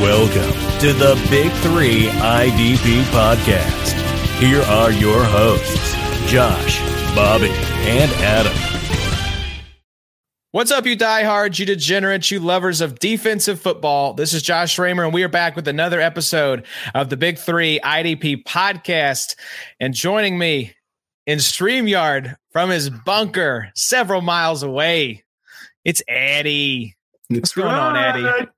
Welcome to the Big Three IDP Podcast. Here are your hosts, Josh, Bobby, and Adam. What's up, you diehards, you degenerates, you lovers of defensive football? This is Josh Raymer, and we are back with another episode of the Big Three IDP podcast. And joining me in StreamYard from his bunker several miles away, it's Eddie. What's going on, Eddie?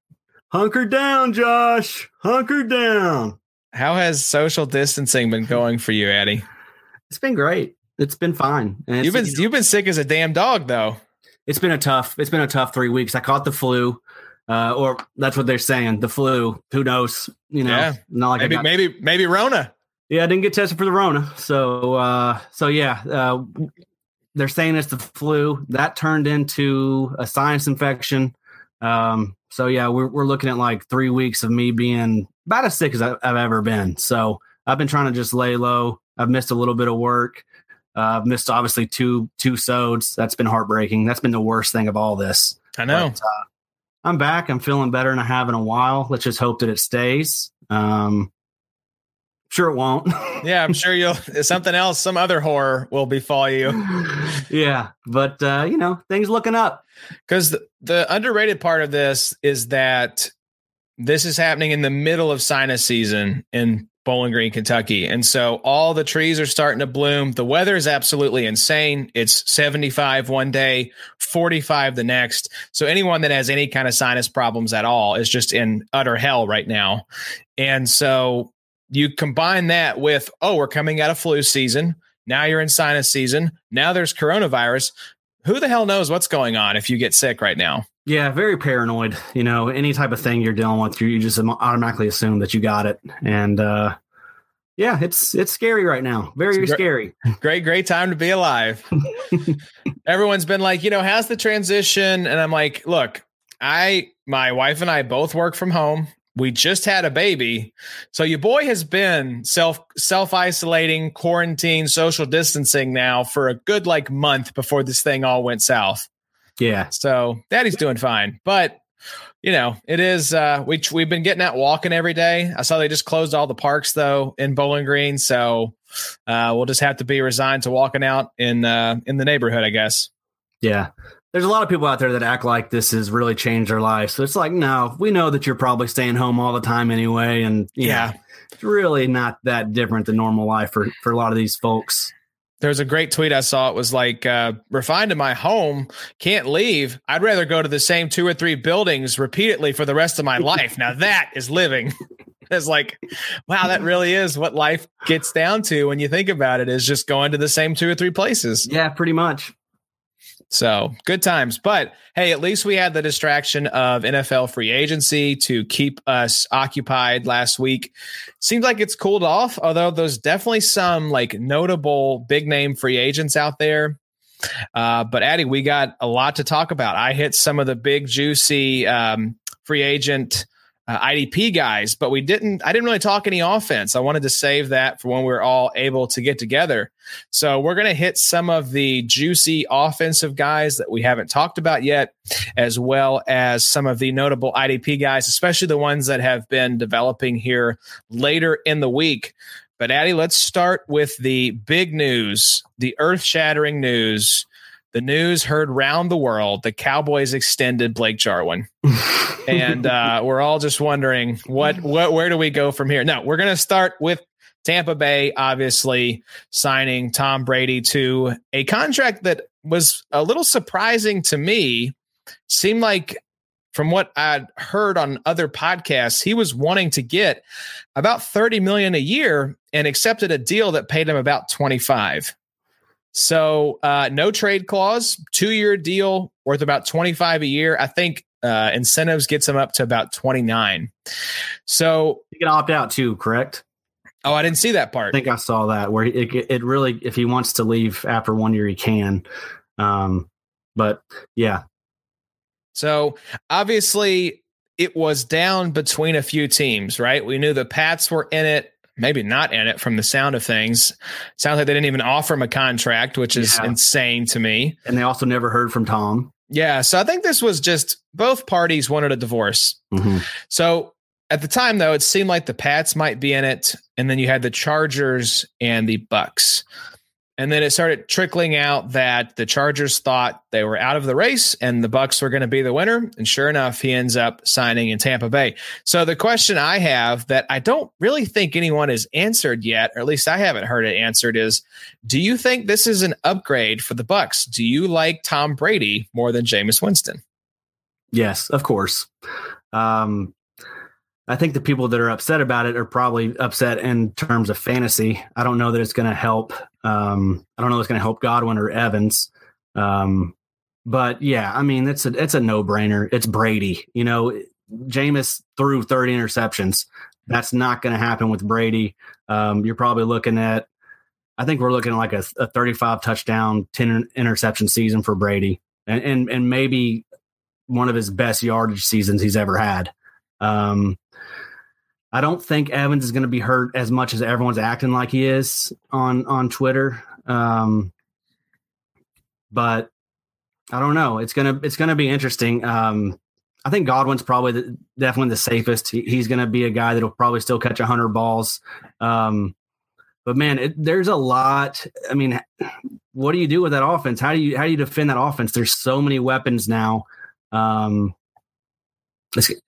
Hunker down, Josh. Hunker down. How has social distancing been going for you, Eddie? It's been great. It's been fine. And You've been you know, you've been sick as a damn dog, though. it's been a tough. It's been a tough three weeks. I caught the flu, uh, or that's what they're saying. The flu. Who knows? You know, Yeah. not like Maybe got, maybe maybe Rona. Yeah, I didn't get tested for the Rona. So, uh, so yeah, uh, they're saying it's the flu that turned into a sinus infection. Um, so yeah, we're we're looking at like three weeks of me being about as sick as I've ever been. So I've been trying to just lay low. I've missed a little bit of work. Uh, I've missed obviously two two sods. That's been heartbreaking. That's been the worst thing of all this. I know. But, uh, I'm back. I'm feeling better than I have in a while. Let's just hope that it stays. Um, sure, it won't. Yeah, I'm sure you'll something else, some other horror will befall you. yeah, but uh, you know, things looking up. Because the, the underrated part of this is that this is happening in the middle of sinus season in Bowling Green, Kentucky. And so all the trees are starting to bloom. The weather is absolutely insane. It's 75 one day, 45 the next. So anyone that has any kind of sinus problems at all is just in utter hell right now. And so you combine that with, oh, we're coming out of flu season. Now you're in sinus season. Now there's coronavirus who the hell knows what's going on if you get sick right now? Yeah, very paranoid. You know, any type of thing you're dealing with, you, you just automatically assume that you got it, and uh, yeah, it's it's scary right now. Very scary. Great, great time to be alive. Everyone's been like, you know, how's the transition? And I'm like, look, I, my wife and I both work from home. We just had a baby. So your boy has been self self isolating, quarantine, social distancing now for a good like month before this thing all went south. Yeah, So daddy's doing fine. But you know, it is uh we we've been getting out walking every day. I saw they just closed all the parks though in Bowling Green. So uh we'll just have to be resigned to walking out in uh in the neighborhood, I guess. yeah. There's a lot of people out there that act like this has really changed their lives. So it's like, no, we know that you're probably staying home all the time anyway, and yeah, it's really not that different than normal life for for a lot of these folks. There's a great tweet I saw. It was like, uh, refined to my home, can't leave. I'd rather go to the same two or three buildings repeatedly for the rest of my life. Now that is living. It's like, wow, that really is what life gets down to when you think about it, is just going to the same two or three places. Yeah, pretty much. So good times. But hey, at least we had the distraction of NFL free agency to keep us occupied last week. Seems like it's cooled off, although there's definitely some like notable big name free agents out there. Uh, but Addy, we got a lot to talk about. I hit some of the big juicy um, free agent uh, IDP guys, but we didn't. I didn't really talk any offense. I wanted to save that for when we are all able to get together. So we're going to hit some of the juicy offensive guys that we haven't talked about yet, as well as some of the notable IDP guys, especially the ones that have been developing here later in the week. But Addy, let's start with the big news, the earth-shattering news. The news heard round the world: the Cowboys extended Blake Jarwin, and uh, we're all just wondering what, what, where do we go from here? No, we're going to start with Tampa Bay, obviously signing Tom Brady to a contract that was a little surprising to me. Seemed like, from what I'd heard on other podcasts, he was wanting to get about 30 million a year and accepted a deal that paid him about 25. So, uh, no trade clause, two year deal worth about 25 a year. I think uh, incentives gets him up to about 29. So, You can opt out too, correct? oh, I didn't see that part. I think I saw that where it, it really, if he wants to leave after one year, he can. Um, but yeah, So obviously, it was down between a few teams, right? We knew the Pats were in it, maybe not in it from the sound of things. Sounds like they didn't even offer him a contract, which is Yeah. insane to me. and they also never heard from Tom. Yeah. So I think this was just both parties wanted a divorce. Mhm. So at the time though, it seemed like the Pats might be in it, and then you had the Chargers and the Bucks. And then it started trickling out that the Chargers thought they were out of the race and the Bucks were going to be the winner. And sure enough, he ends up signing in Tampa Bay. So the question I have that I don't really think anyone has answered yet, or at least I haven't heard it answered, is do you think this is an upgrade for the Bucks? Do you like Tom Brady more than Jameis Winston? Yes, of course. Um, I think the people that are upset about it are probably upset in terms of fantasy. I don't know that it's going to help. Um, I don't know if it's going to help Godwin or Evans. Um, but yeah, I mean, it's a it's a no brainer. It's Brady. You know, Jameis threw 30 interceptions. That's not going to happen with Brady. Um, you're probably looking at, I think we're looking at like a, a 35 touchdown, 10 interception season for Brady, and, and and maybe one of his best yardage seasons he's ever had. Um, I don't think Evans is going to be hurt as much as everyone's acting like he is on on Twitter. Um, but I don't know. It's gonna it's gonna be interesting. Um, I think Godwin's probably the, definitely the safest. He, he's going to be a guy that'll probably still catch hundred balls. Um, but man, it, there's a lot. I mean, what do you do with that offense? How do you how do you defend that offense? There's so many weapons now, um,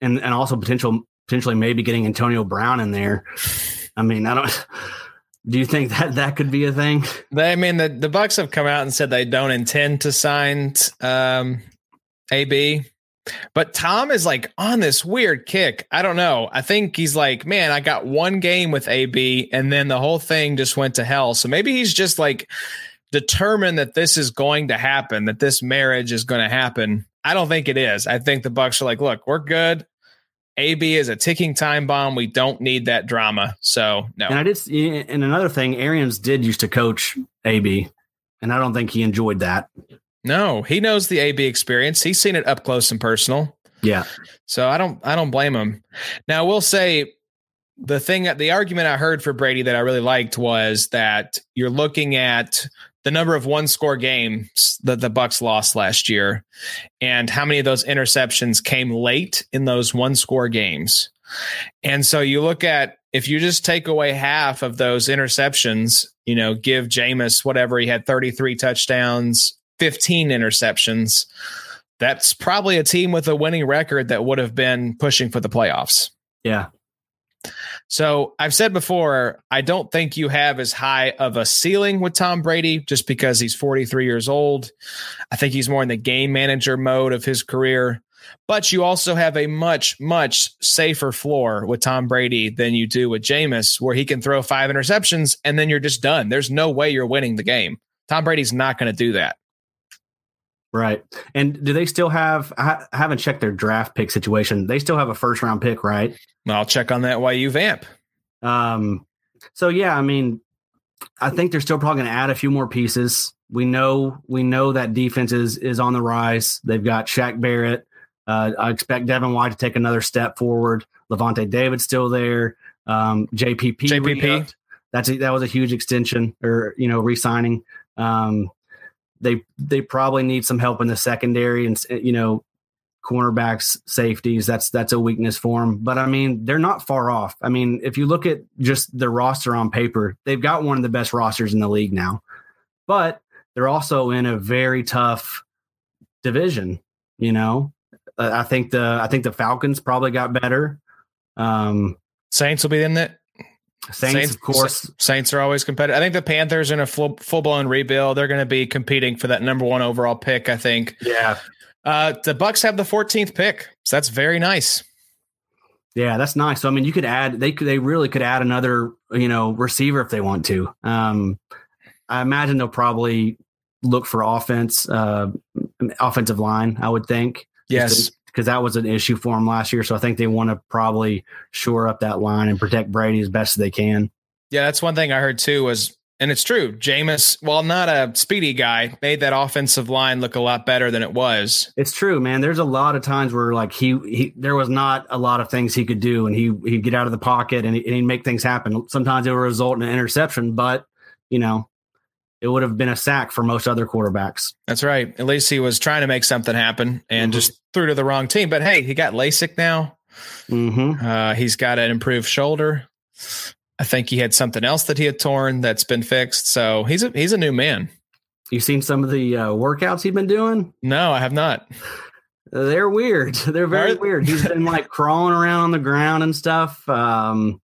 and and also potential potentially maybe getting Antonio Brown in there. I mean, I don't. Do you think that that could be a thing? I mean, the the Bucks have come out and said they don't intend to sign um, AB, but Tom is like on this weird kick. I don't know. I think he's like, man, I got one game with AB, and then the whole thing just went to hell. So maybe he's just like determined that this is going to happen, that this marriage is going to happen. I don't think it is. I think the Bucks are like, look, we're good. AB is a ticking time bomb. We don't need that drama. So no. And I did. And another thing, Arians did used to coach AB, and I don't think he enjoyed that. No, he knows the AB experience. He's seen it up close and personal. Yeah. So I don't. I don't blame him. Now we'll say the thing the argument I heard for Brady that I really liked was that you're looking at the number of one score games that the Bucks lost last year and how many of those interceptions came late in those one score games. And so you look at if you just take away half of those interceptions, you know, give Jameis whatever he had 33 touchdowns, 15 interceptions. That's probably a team with a winning record that would have been pushing for the playoffs. Yeah. So I've said before, I don't think you have as high of a ceiling with Tom Brady just because he's 43 years old. I think he's more in the game manager mode of his career. But you also have a much, much safer floor with Tom Brady than you do with Jameis, where he can throw five interceptions and then you're just done. There's no way you're winning the game. Tom Brady's not going to do that. Right. And do they still have, I haven't checked their draft pick situation. They still have a first round pick, right? I'll check on that while you vamp. Um, so yeah, I mean, I think they're still probably going to add a few more pieces. We know, we know that defense is, is on the rise. They've got Shaq Barrett. Uh, I expect Devin White to take another step forward. Lavonte David still there. Um, JPP. JPP. That's a, that was a huge extension or, you know, re-signing. Um, they they probably need some help in the secondary and you know cornerbacks, safeties. That's that's a weakness for them. But I mean, they're not far off. I mean, if you look at just the roster on paper, they've got one of the best rosters in the league now. But they're also in a very tough division. You know, uh, I think the I think the Falcons probably got better. Um, Saints will be in it. Saints, Saints, of course. Saints are always competitive. I think the Panthers are in a full full blown rebuild. They're going to be competing for that number one overall pick. I think. Yeah. Uh, the Bucks have the 14th pick, so that's very nice. Yeah, that's nice. So I mean, you could add they could they really could add another you know receiver if they want to. Um, I imagine they'll probably look for offense, uh, offensive line. I would think. Yes because that was an issue for them last year. So I think they want to probably shore up that line and protect Brady as best as they can. Yeah, that's one thing I heard too was, and it's true. Jameis, while not a speedy guy, made that offensive line look a lot better than it was. It's true, man. There's a lot of times where like he, he there was not a lot of things he could do, and he he'd get out of the pocket and, he, and he'd make things happen. Sometimes it would result in an interception, but you know it would have been a sack for most other quarterbacks. That's right. At least he was trying to make something happen and mm-hmm. just threw to the wrong team. But hey, he got LASIK now. Mm-hmm. Uh, he's got an improved shoulder. I think he had something else that he had torn that's been fixed. So he's a he's a new man. You seen some of the uh, workouts he's been doing? No, I have not. They're weird. They're very weird. He's been like crawling around on the ground and stuff. Um,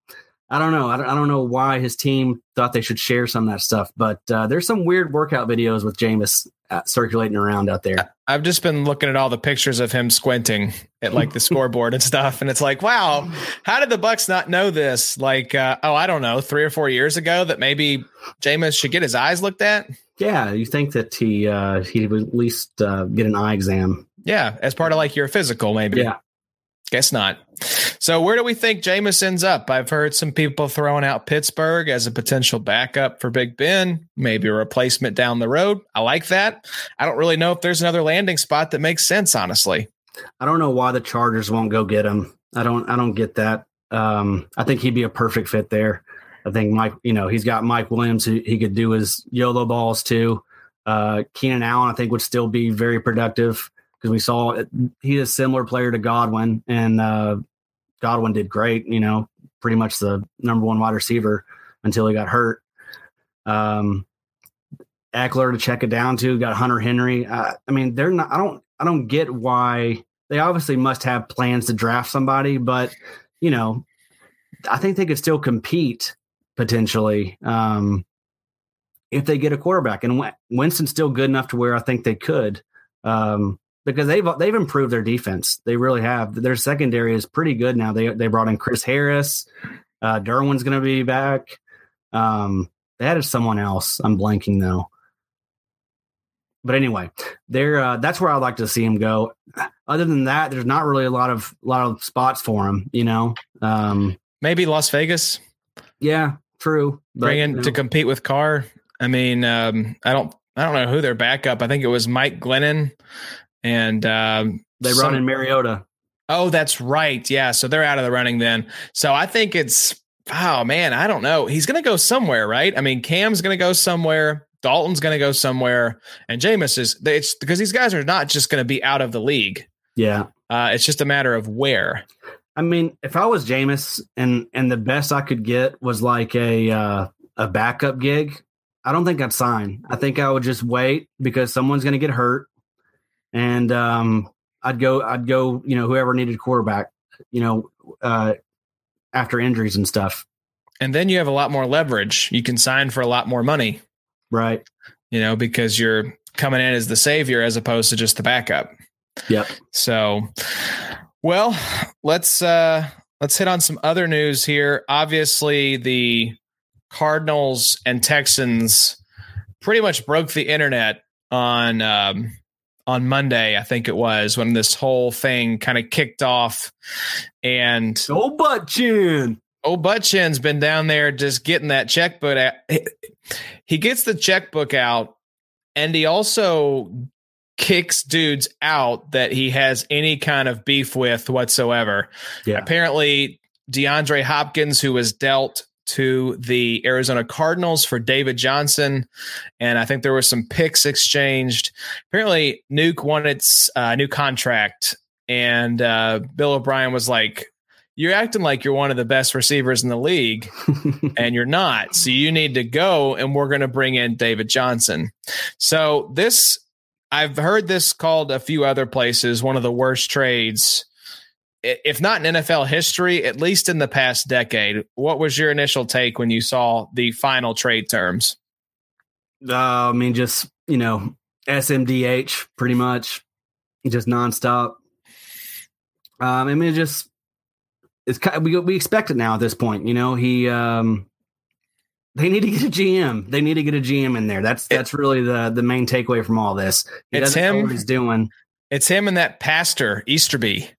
I don't know. I don't, I don't know why his team thought they should share some of that stuff, but uh, there's some weird workout videos with Jameis uh, circulating around out there. I've just been looking at all the pictures of him squinting at like the scoreboard and stuff, and it's like, wow, how did the Bucks not know this? Like, uh, oh, I don't know, three or four years ago that maybe Jameis should get his eyes looked at. Yeah, you think that he uh, he would at least uh, get an eye exam? Yeah, as part of like your physical, maybe. Yeah. Guess not. So where do we think Jameis ends up? I've heard some people throwing out Pittsburgh as a potential backup for Big Ben, maybe a replacement down the road. I like that. I don't really know if there's another landing spot that makes sense, honestly. I don't know why the Chargers won't go get him. I don't I don't get that. Um, I think he'd be a perfect fit there. I think Mike, you know, he's got Mike Williams. He, he could do his YOLO balls too. Uh, Keenan Allen, I think, would still be very productive because we saw it, he's a similar player to Godwin, and uh, Godwin did great. You know, pretty much the number one wide receiver until he got hurt. Um, Ekeler to check it down to got Hunter Henry. I mean, they're not. I don't. I don't get why they obviously must have plans to draft somebody, but you know, I think they could still compete potentially um, if they get a quarterback. And Winston's still good enough to where I think they could um, because they've they've improved their defense. They really have. Their secondary is pretty good now. They they brought in Chris Harris. Uh, Derwin's going to be back. Um, they added someone else. I'm blanking though. But anyway, there. Uh, that's where I'd like to see him go. Other than that, there's not really a lot of lot of spots for him. You know. Um, Maybe Las Vegas yeah, true. But, bring in you know, to compete with Carr. I mean, um, I don't I don't know who their backup. I think it was Mike Glennon and um, they some- run in Mariota. Oh, that's right. Yeah. So they're out of the running then. So I think it's, oh man, I don't know. He's going to go somewhere, right? I mean, Cam's going to go somewhere. Dalton's going to go somewhere. And Jameis is, it's because these guys are not just going to be out of the league. Yeah. Uh, it's just a matter of where. I mean, if I was Jameis and and the best I could get was like a uh, a backup gig, I don't think I'd sign. I think I would just wait because someone's going to get hurt, and um, I'd go I'd go you know whoever needed quarterback, you know, uh, after injuries and stuff. And then you have a lot more leverage. You can sign for a lot more money, Right. you know, because you're coming in as the savior as opposed to just the backup. Yep. So, well, let's uh let's hit on some other news here. Obviously, the Cardinals and Texans pretty much broke the internet on um on Monday, I think it was, when this whole thing kind of kicked off. And Oh, butt chin. old Butchin's been down there just getting that checkbook. Out. He gets the checkbook out, and he also kicks dudes out that he has any kind of beef with whatsoever. Yeah. Apparently, DeAndre Hopkins, who was dealt to the Arizona Cardinals for David Johnson, and I think there were some picks exchanged. Apparently, Nuke wanted a uh, new contract, and uh, Bill O'Brien was like, "You're acting like you're one of the best receivers in the league, and you're not. So you need to go, and we're going to bring in David Johnson." So this, I've heard this called a few other places one of the worst trades if not in NFL history, at least in the past decade. What was your initial take when you saw the final trade terms? Uh, I mean, just you know, SMDH pretty much, just nonstop. Um, I mean, it just it's kind we we expect it now at this point. You know, he um, they need to get a GM. They need to get a GM in there. That's that's really the the main takeaway from all this. He It's doesn't know him. what he's doing. It's him and that pastor Easterby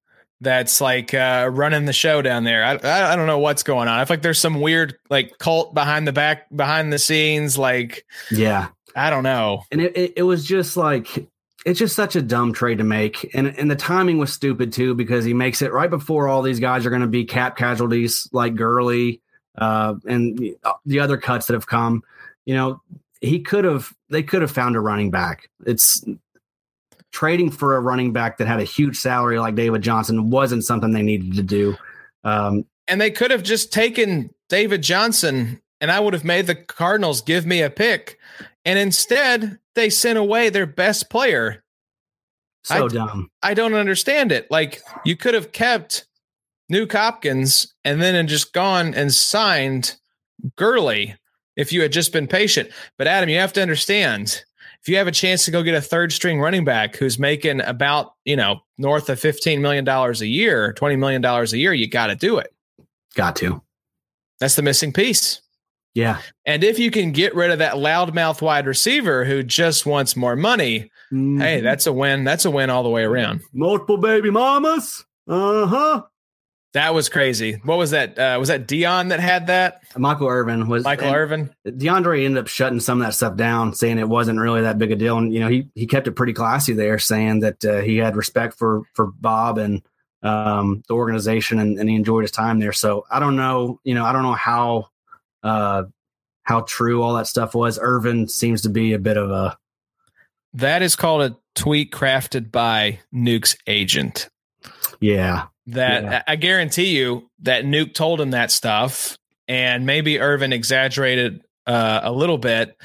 that's like uh, running the show down there. I, I I don't know what's going on. I feel like there's some weird like cult behind the back behind the scenes. Like Yeah, I don't know. and it, it, it was just like it's just such a dumb trade to make and and the timing was stupid too because he makes it right before all these guys are going to be cap casualties like Gurley uh, and the- the other cuts that have come you know he could have they could have found a running back it's trading for a running back that had a huge salary like David Johnson wasn't something they needed to do. Um, and they could have just taken David Johnson, and I would have made the Cardinals give me a pick. And instead, they sent away their best player. So I, dumb. I don't understand it. Like you could have kept Nuke Hopkins and then just gone and signed Gurley if you had just been patient. But Adam, you have to understand if you have a chance to go get a third string running back who's making about, you know, north of $15 million a year, $20 million a year, you got to do it. Got to. That's the missing piece. Yeah. And if you can get rid of that loudmouth wide receiver who just wants more money, mm-hmm. hey, that's a win. That's a win all the way around. Multiple baby mamas. Uh huh. That was crazy. What was that? Uh, was that Dion that had that? Michael Irvin was Michael Irvin. DeAndre ended up shutting some of that stuff down, saying it wasn't really that big a deal, and you know he he kept it pretty classy there, saying that uh, he had respect for for Bob and um, the organization, and, and, he enjoyed his time there. So I don't know, you know, I don't know how uh, how true all that stuff was. Irvin seems to be a bit of a. That is called a tweet crafted by Nuke's agent. Yeah, that yeah. I guarantee you that Nuke told him that stuff, and maybe Irvin exaggerated uh, a little bit,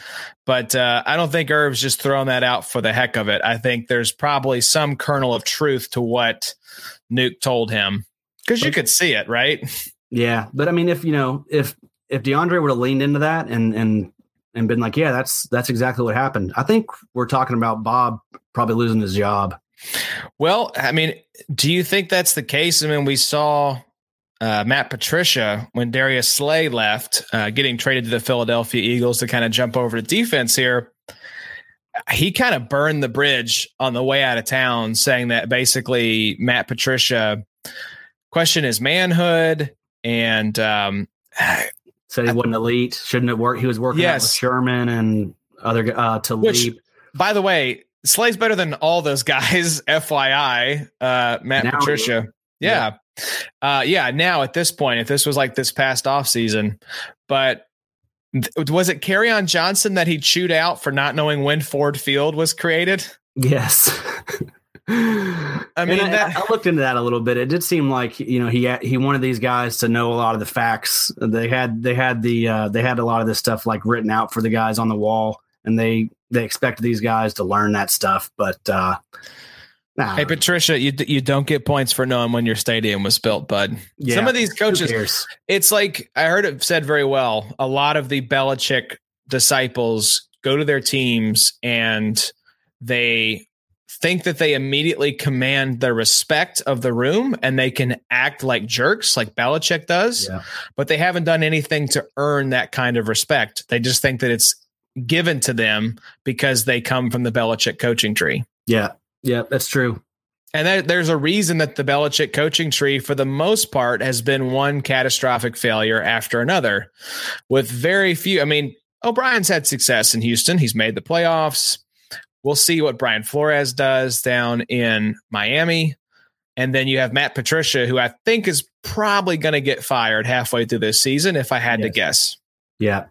but uh, I don't think Irv's just throwing that out for the heck of it. I think there's probably some kernel of truth to what Nuke told him because you could see it, right? Yeah, but I mean, if you know, if if DeAndre would have leaned into that and and and been like, yeah, that's that's exactly what happened. I think we're talking about Bob probably losing his job. Well, I mean, do you think that's the case? I mean, we saw uh, Matt Patricia when Darius Slay left, uh, getting traded to the Philadelphia Eagles to kind of jump over to defense here. He kind of burned the bridge on the way out of town, saying that basically Matt Patricia questioned his manhood and um, said he wasn't elite, shouldn't have worked. He was working yes. with Sherman and other uh, to leave. By the way, Slay's better than all those guys, FYI. Uh, Matt now, Patricia. Yeah. Yeah. Uh, yeah. Now at this point, if this was like this past off season, but th- was it Kerryon Johnson that he chewed out for not knowing when Ford Field was created? Yes. I mean, that, I, I, looked into that a little bit. It did seem like you know he he wanted these guys to know a lot of the facts. They had they had the uh, they had a lot of this stuff like written out for the guys on the wall, and they they expect these guys to learn that stuff. But uh, nah. hey, Patricia, you you don't get points for knowing when your stadium was built, bud. Yeah, Some of these coaches, it's like I heard it said very well. A lot of the Belichick disciples go to their teams and they think that they immediately command the respect of the room and they can act like jerks like Belichick does, yeah. but they haven't done anything to earn that kind of respect. They just think that it's given to them because they come from the Belichick coaching tree. Yeah. Yeah, that's true. And there, there's a reason that the Belichick coaching tree, for the most part, has been one catastrophic failure after another, with very few. I mean, O'Brien's had success in Houston. He's made the playoffs. We'll see what Brian Flores does down in Miami. And then you have Matt Patricia, who I think is probably going to get fired halfway through this season, if I had yes. to guess. Yeah.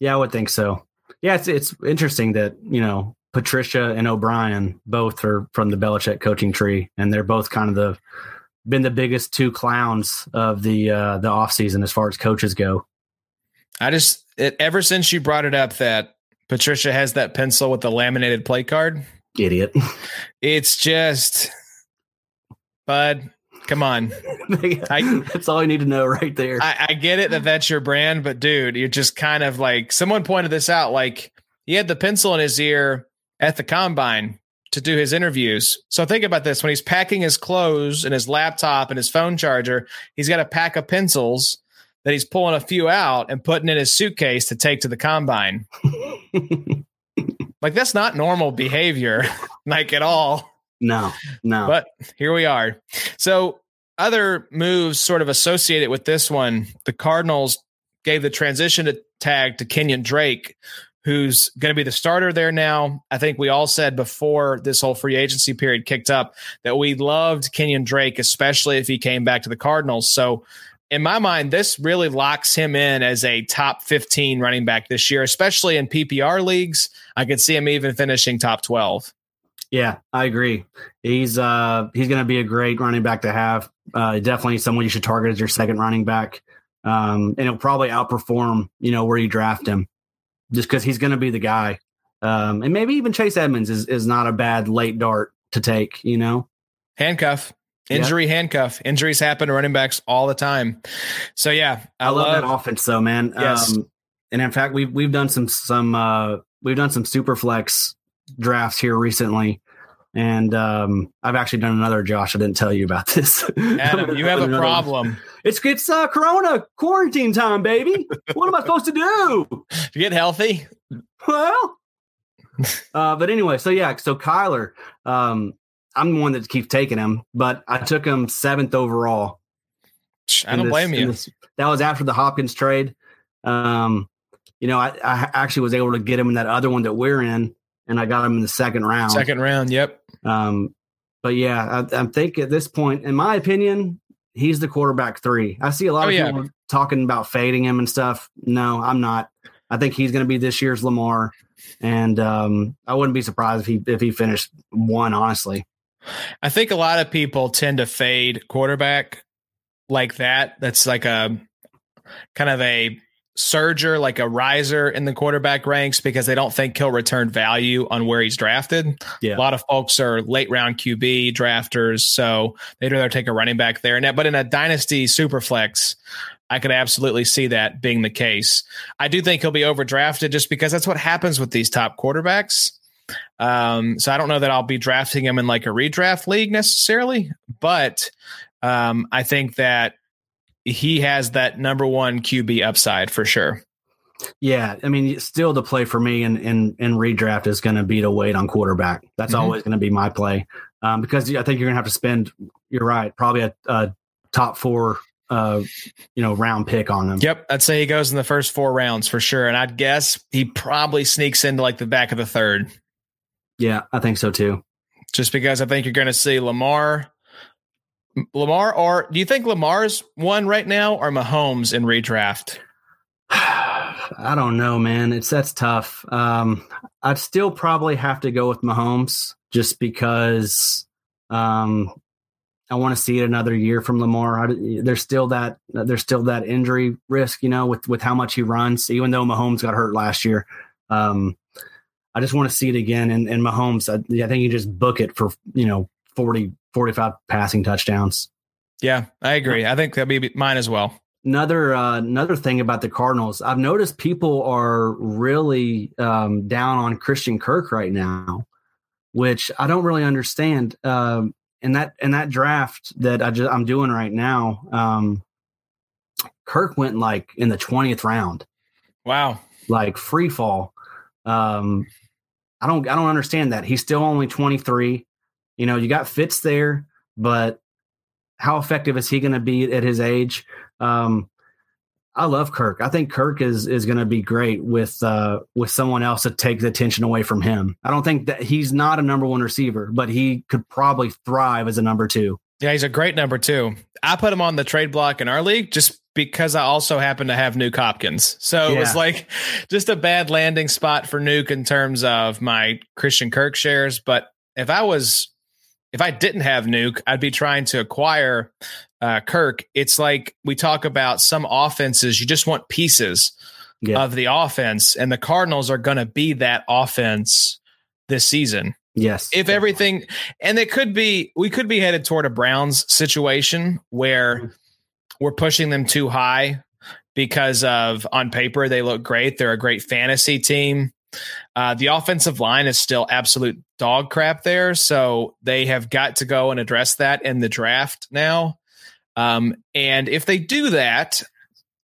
Yeah, I would think so yeah, it's it's interesting that you know Patricia and O'Brien both are from the Belichick coaching tree, and they're both kind of the been the biggest two clowns of the uh, the off season as far as coaches go. I just it, ever since you brought it up that Patricia has that pencil with the laminated play card, idiot. It's just, bud. Come on. I, that's all you need to know right there. I, I, get it that that's your brand, but dude, you're just kind of like someone pointed this out. Like he had the pencil in his ear at the combine to do his interviews. So think about this: when he's packing his clothes and his laptop and his phone charger, he's got a pack of pencils that he's pulling a few out and putting in his suitcase to take to the combine. like that's not normal behavior, like at all. No, no. But here we are. So, other moves sort of associated with this one, the Cardinals gave the transition tag to Kenyon Drake, who's going to be the starter there now. I think we all said before this whole free agency period kicked up that we loved Kenyon Drake, especially if he came back to the Cardinals. So, in my mind, this really locks him in as a top 15 running back this year, especially in PPR leagues. I could see him even finishing top 12. Yeah, I agree. He's uh he's going to be a great running back to have. Uh, definitely someone you should target as your second running back. Um, and he'll probably outperform you know where you draft him, just because he's going to be the guy. Um, and maybe even Chase Edmonds is is not a bad late dart to take. You know, handcuff. Injury yeah. handcuff. Injuries happen to running backs all the time. So yeah, I, I love, love, that offense though, man. Yes. Um, and in fact, we've we've done some some uh, we've done some super flex drafts here recently. And um, I've actually done another, Josh. I didn't tell you about this. Adam, you have a problem. It's it's uh, Corona quarantine time, baby. what am I supposed to do? Get healthy. Well, uh, but anyway, so yeah, so Kyler, um, I'm the one that keeps taking him, but I took him seventh overall. I don't this, blame you. This, that was after the Hopkins trade. Um, you know, I, I actually was able to get him in that other one that we're in and I got him in the second round. Second round, yep. Um, but yeah, I, I think at this point, in my opinion, he's the quarterback three. I see a lot oh, of yeah. people talking about fading him and stuff. No, I'm not. I think he's going to be this year's Lamar, and um, I wouldn't be surprised if he if he finished one. Honestly, I think a lot of people tend to fade quarterback like that. That's like a kind of a surger, like a riser in the quarterback ranks because they don't think he'll return value on where he's drafted. Yeah. A lot of folks are late round QB drafters, so they'd rather take a running back there. And but in a dynasty super flex, I could absolutely see that being the case. I do think he'll be overdrafted just because that's what happens with these top quarterbacks. Um, so I don't know that I'll be drafting him in like a redraft league necessarily, but um, I think that he has that number one QB upside for sure. Yeah, I mean, still the play for me in in, in redraft is going to be to wait on quarterback. That's mm-hmm. always going to be my play um, because I think you're going to have to spend. You're right, probably a, a top four, uh, you know, round pick on them. Yep, I'd say he goes in the first four rounds for sure, and I'd guess he probably sneaks into like the back of the third. Yeah, I think so too. Just because I think you're going to see Lamar, Lamar, or do you think Lamar's one right now, or Mahomes in redraft? I don't know, man. It's that's tough. Um, I'd still probably have to go with Mahomes just because um, I want to see it another year from Lamar. I, there's still that there's still that injury risk, you know, with with how much he runs. Even though Mahomes got hurt last year, um, I just want to see it again. And, and Mahomes, I, I think you just book it for you know 40 45 passing touchdowns. Yeah, I agree. I think that'd be mine as well. Another uh, another thing about the Cardinals, I've noticed people are really um, down on Christian Kirk right now, which I don't really understand. Um, in that in that draft that I just, I'm doing right now, um, Kirk went like in the twentieth round. Wow, like free fall. Um, I don't I don't understand that. He's still only 23. You know, you got Fitz there, but how effective is he going to be at his age? Um, I love Kirk. I think Kirk is is going to be great with uh, with someone else to take the attention away from him. I don't think that he's not a number one receiver, but he could probably thrive as a number two. Yeah, he's a great number two. I put him on the trade block in our league just because I also happen to have Nuke Hopkins. So it was like just a bad landing spot for Nuke in terms of my Christian Kirk shares. But if I was if I didn't have Nuke, I'd be trying to acquire uh, Kirk. It's like we talk about some offenses, you just want pieces yeah. of the offense, and the Cardinals are going to be that offense this season. Yes. If everything, and it could be, we could be headed toward a Browns situation where mm-hmm. we're pushing them too high because of on paper they look great. They're a great fantasy team. Uh, the offensive line is still absolute dog crap there, so they have got to go and address that in the draft now. Um, and if they do that,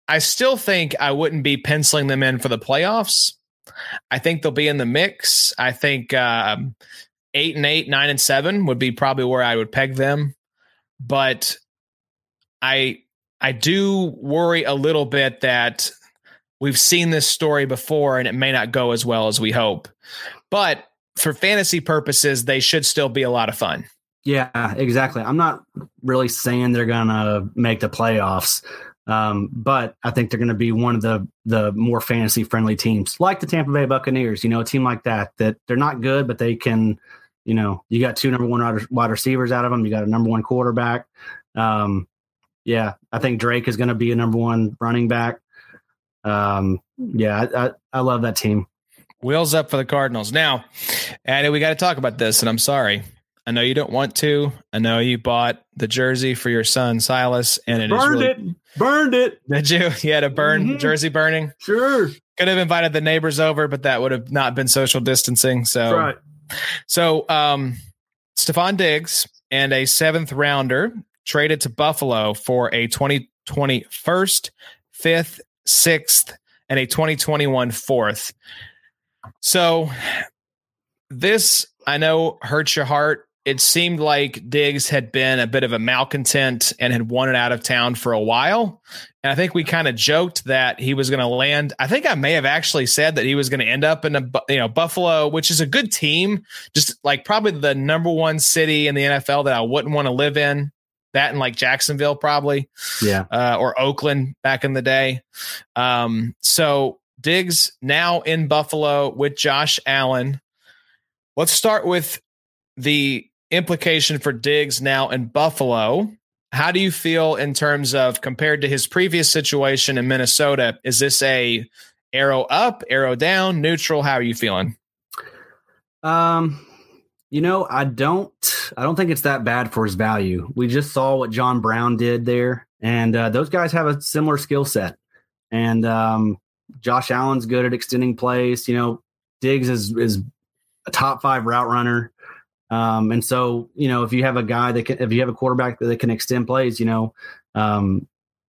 I still think I wouldn't be penciling them in for the playoffs. I think they'll be in the mix. I think um, eight and eight, nine and seven would be probably where I would peg them. But I I do worry a little bit that we've seen this story before and it may not go as well as we hope. But for fantasy purposes, they should still be a lot of fun. Yeah, exactly. I'm not really saying they're going to make the playoffs, um, but I think they're going to be one of the the more fantasy friendly teams, like the Tampa Bay Buccaneers. You know, a team like that that they're not good, but they can You know, you got two number one wide receivers out of them. You got a number one quarterback. Um, yeah, I think Drake is going to be a number one running back. Um, yeah, I, I, I love that team. Wheels up for the Cardinals. Now, and we got to talk about this, and I'm sorry. I know you don't want to. I know you bought the jersey for your son Silas, and it burned really, it. Burned it. Did you? You had a burn mm-hmm. jersey burning. Sure. Could have invited the neighbors over, but that would have not been social distancing. So, right. So, um, Stefon Diggs and a seventh rounder traded to Buffalo for a 2020 first, fifth, sixth, and a 2021 fourth. So, this I know hurts your heart it seemed like Diggs had been a bit of a malcontent and had wanted out of town for a while. And I think we kind of joked that he was going to land. I think I may have actually said that he was going to end up in a you know Buffalo, which is a good team, just like probably the number one city in the NFL that I wouldn't want to live in. That in like Jacksonville, probably, yeah, uh, or Oakland back in the day. Um, so Diggs now in Buffalo with Josh Allen. Let's start with the implication for Diggs now in Buffalo. How do you feel in terms of compared to his previous situation in Minnesota? Is this a arrow up, arrow down, neutral? How are you feeling? Um, you know, I don't I don't think it's that bad for his value. We just saw what John Brown did there, and uh, those guys have a similar skill set. And um, Josh Allen's good at extending plays. You know, Diggs is is a top five route runner. Um, and so, you know, if you have a guy that can, if you have a quarterback that can extend plays, you know, um,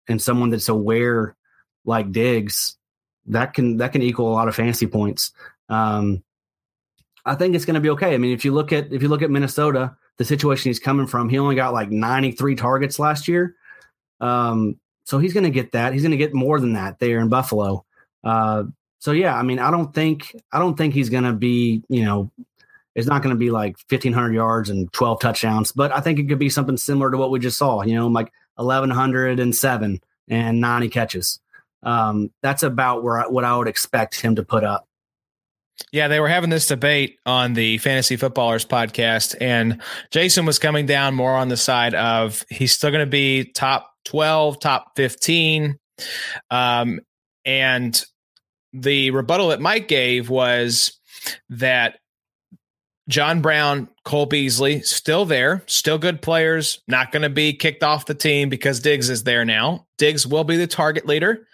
and someone that's aware like Diggs, that can that can equal a lot of fantasy points. Um, I think it's going to be okay. I mean, if you look at if you look at Minnesota, the situation he's coming from, he only got like 93 targets last year. Um, so he's going to get that. He's going to get more than that there in Buffalo. Uh, so yeah, I mean, I don't think I don't think he's going to be you know it's not going to be like 1500 yards and 12 touchdowns, but I think it could be something similar to what we just saw, you know, like 1107 and 90 catches. Um, that's about where I, what I would expect him to put up. Yeah, they were having this debate on the Fantasy Footballers podcast, and Jason was coming down more on the side of he's still going to be top 12, top 15. Um, and the rebuttal that Mike gave was that John Brown, Cole Beasley, still there, still good players, not going to be kicked off the team because Diggs is there now. Diggs will be the target leader,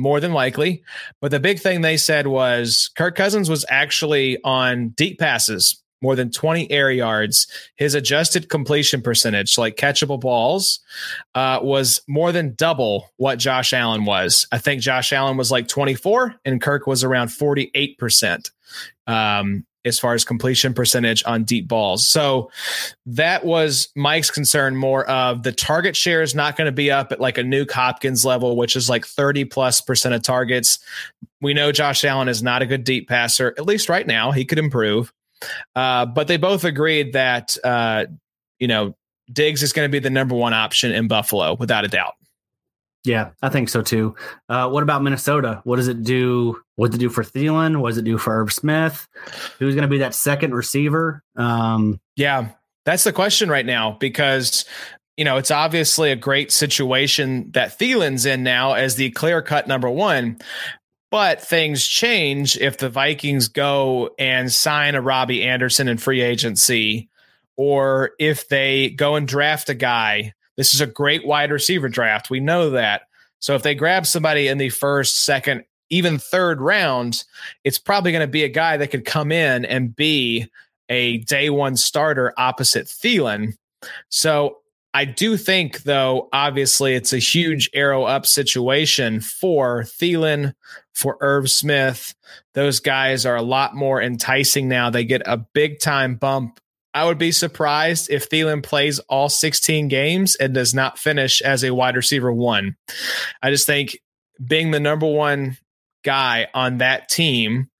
more than likely. But the big thing they said was Kirk Cousins was actually on deep passes, more than 20 air yards. His adjusted completion percentage, like catchable balls, uh, was more than double what Josh Allen was. I think Josh Allen was like 24 and Kirk was around 48%. Um, as far as completion percentage on deep balls. So that was Mike's concern more of the target share is not going to be up at like a Nuke Hopkins level, which is like 30 plus percent of targets. We know Josh Allen is not a good deep passer, at least right now. He could improve. Uh, but they both agreed that, uh, you know, Diggs is going to be the number one option in Buffalo without a doubt. Yeah, I think so too. Uh, what about Minnesota? What does it do? What does it do for Thielen? What does it do for Irv Smith? Who's going to be that second receiver? Um, yeah, that's the question right now because you know it's obviously a great situation that Thielen's in now as the clear cut number one. But things change if the Vikings go and sign a Robbie Anderson in free agency, or if they go and draft a guy this is a great wide receiver draft. We know that. So if they grab somebody in the first, second, even third round, it's probably going to be a guy that could come in and be a day one starter opposite Thielen. So I do think, though, obviously it's a huge arrow up situation for Thielen, for Irv Smith. Those guys are a lot more enticing now. They get a big time bump I would be surprised if Thielen plays all 16 games and does not finish as a wide receiver one. I just think being the number one guy on that team,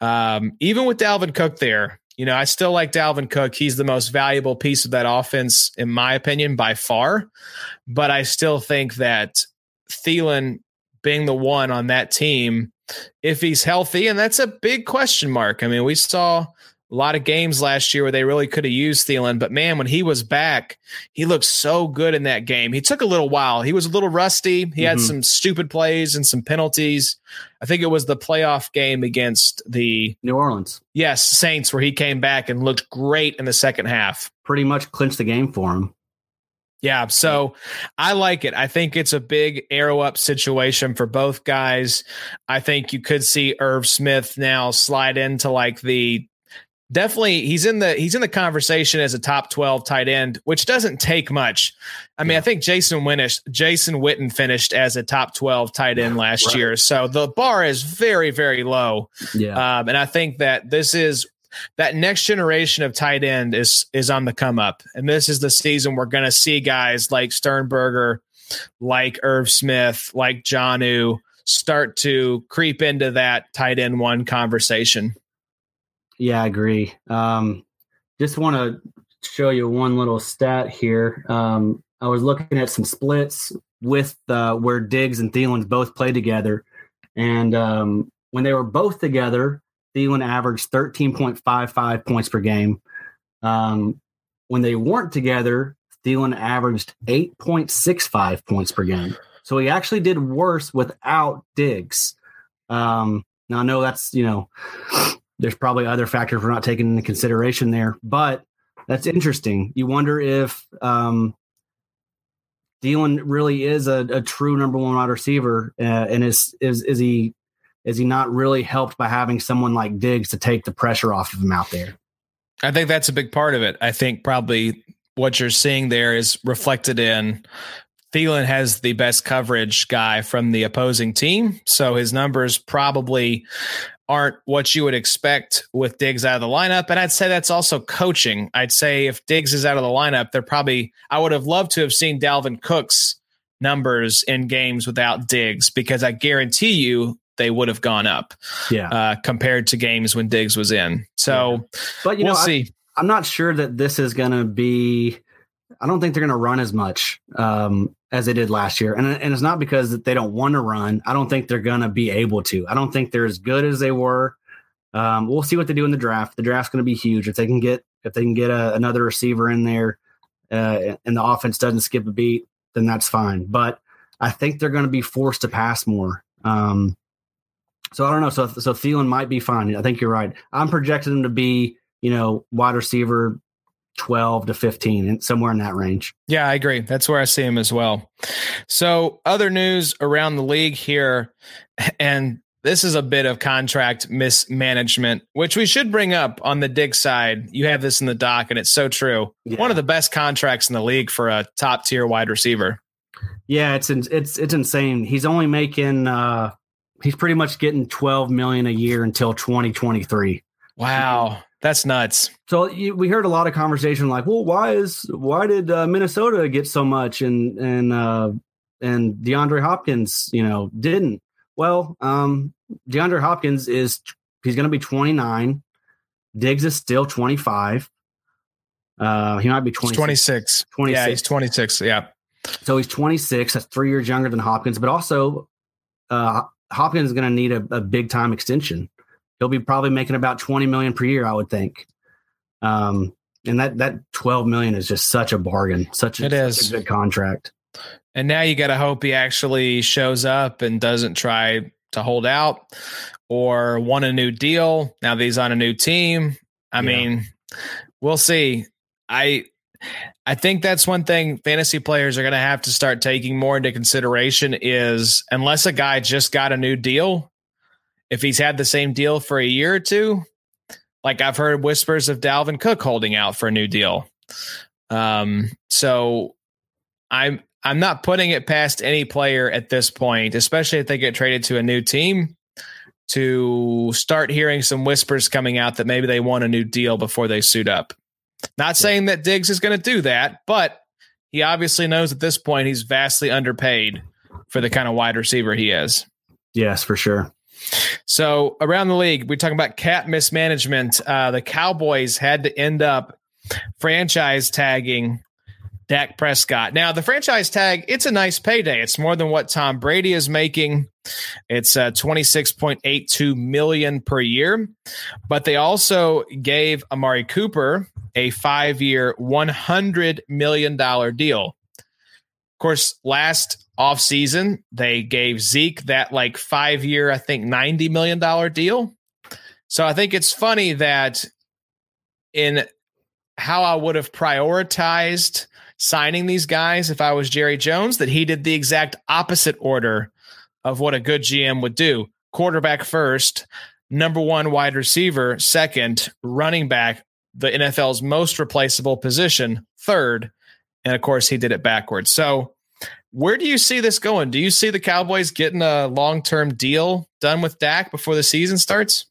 um, even with Dalvin Cook there, you know, I still like Dalvin Cook. He's the most valuable piece of that offense, in my opinion, by far. But I still think that Thielen being the one on that team, if he's healthy, and that's a big question mark. I mean, we saw a lot of games last year where they really could have used Thielen, but man, when he was back, he looked so good in that game. He took a little while. He was a little rusty. He mm-hmm. had some stupid plays and some penalties. I think it was the playoff game against the New Orleans. Yes, Saints, where he came back and looked great in the second half. Pretty much clinched the game for him. Yeah, so I like it. I think it's a big arrow up situation for both guys. I think you could see Irv Smith now slide into like the definitely he's in the he's in the conversation as a top 12 tight end which doesn't take much. I mean yeah. i think jason Winnish, jason witten finished as a top 12 tight end last right. year. So the bar is very very low. Yeah. Um, and i think that this is that next generation of tight end is is on the come up. And this is the season we're going to see guys like sternberger like irv smith like jonnu start to creep into that tight end one conversation yeah, I agree. Um, just want to show you one little stat here. Um, I was looking at some splits with uh, where Diggs and Thielen both played together, and um, when they were both together, Thielen averaged 13.55 points per game. Um, when they weren't together, Thielen averaged 8.65 points per game. So he actually did worse without Diggs. Um, now I know that's you know there's probably other factors we're not taking into consideration there, but that's interesting. You wonder if um, Thielen really is a, a, true number one wide receiver, uh, and is is is he is he not really helped by having someone like Diggs to take the pressure off of him out there? I think that's a big part of it. I think probably what you're seeing there is reflected in Thielen has the best coverage guy from the opposing team. So his numbers probably aren't what you would expect with Diggs out of the lineup. And I'd say that's also coaching. I'd say if Diggs is out of the lineup, they're probably, I would have loved to have seen Dalvin Cook's numbers in games without Diggs because I guarantee you they would have gone up. Yeah. Uh, compared to games when Diggs was in. So, yeah. but you we'll know, see. I, I'm not sure that this is going to be, I don't think they're going to run as much. Um, as they did last year. And, and it's not because they don't want to run. I don't think they're going to be able to. I don't think they're as good as they were. Um, we'll see what they do in the draft. The draft's going to be huge. If they can get if they can get a, another receiver in there uh, and the offense doesn't skip a beat, then that's fine. But I think they're going to be forced to pass more. Um, so I don't know. So so Thielen might be fine. I think you're right. I'm projecting them to be you know wide receiver 12 to 15 and somewhere in that range. Yeah, I agree. That's where I see him as well. So, other news around the league here and this is a bit of contract mismanagement, which we should bring up on the dig side. You have this in the doc, and it's so true. Yeah. One of the best contracts in the league for a top tier wide receiver. Yeah, it's it's it's insane. He's only making uh he's pretty much getting 12 million a year until 2023. Wow. That's nuts. So you, we heard a lot of conversation like, well, why is why did uh, Minnesota get so much and and uh, and DeAndre Hopkins, you know, didn't? Well, um, DeAndre Hopkins is he's going to be 29. Diggs is still 25. Uh, he might be 26. 26. 26. Yeah, he's 26. Yeah. So he's 26. That's three years younger than Hopkins, but also uh, Hopkins is going to need a, a big time extension he'll be probably making about 20 million per year, I would think. Um, and that that 12 million is just such a bargain, such a, it is. a good contract. And now you got to hope he actually shows up and doesn't try to hold out or want a new deal. Now that he's on a new team. I yeah. mean, we'll see. I I think that's one thing fantasy players are going to have to start taking more into consideration is unless a guy just got a new deal, if he's had the same deal for a year or two, like I've heard whispers of Dalvin Cook holding out for a new deal. Um, so I'm I'm not putting it past any player at this point, especially if they get traded to a new team, to start hearing some whispers coming out that maybe they want a new deal before they suit up. Not saying that Diggs is going to do that, but he obviously knows at this point he's vastly underpaid for the kind of wide receiver he is. Yes, for sure. So around the league, we're talking about cap mismanagement. Uh, the Cowboys had to end up franchise tagging Dak Prescott. Now, the franchise tag, it's a nice payday. It's more than what Tom Brady is making. It's uh, 26.82 million per year. But they also gave Amari Cooper a 5-year, 100 million dollar deal. Course, last offseason, they gave Zeke that like 5-year, I think 90 million dollar deal. So I think it's funny that in how I would have prioritized signing these guys if I was Jerry Jones that he did the exact opposite order of what a good GM would do. Quarterback first, number one wide receiver second, running back, the NFL's most replaceable position third. And of course, he did it backwards. So, where do you see this going? Do you see the Cowboys getting a long term deal done with Dak before the season starts?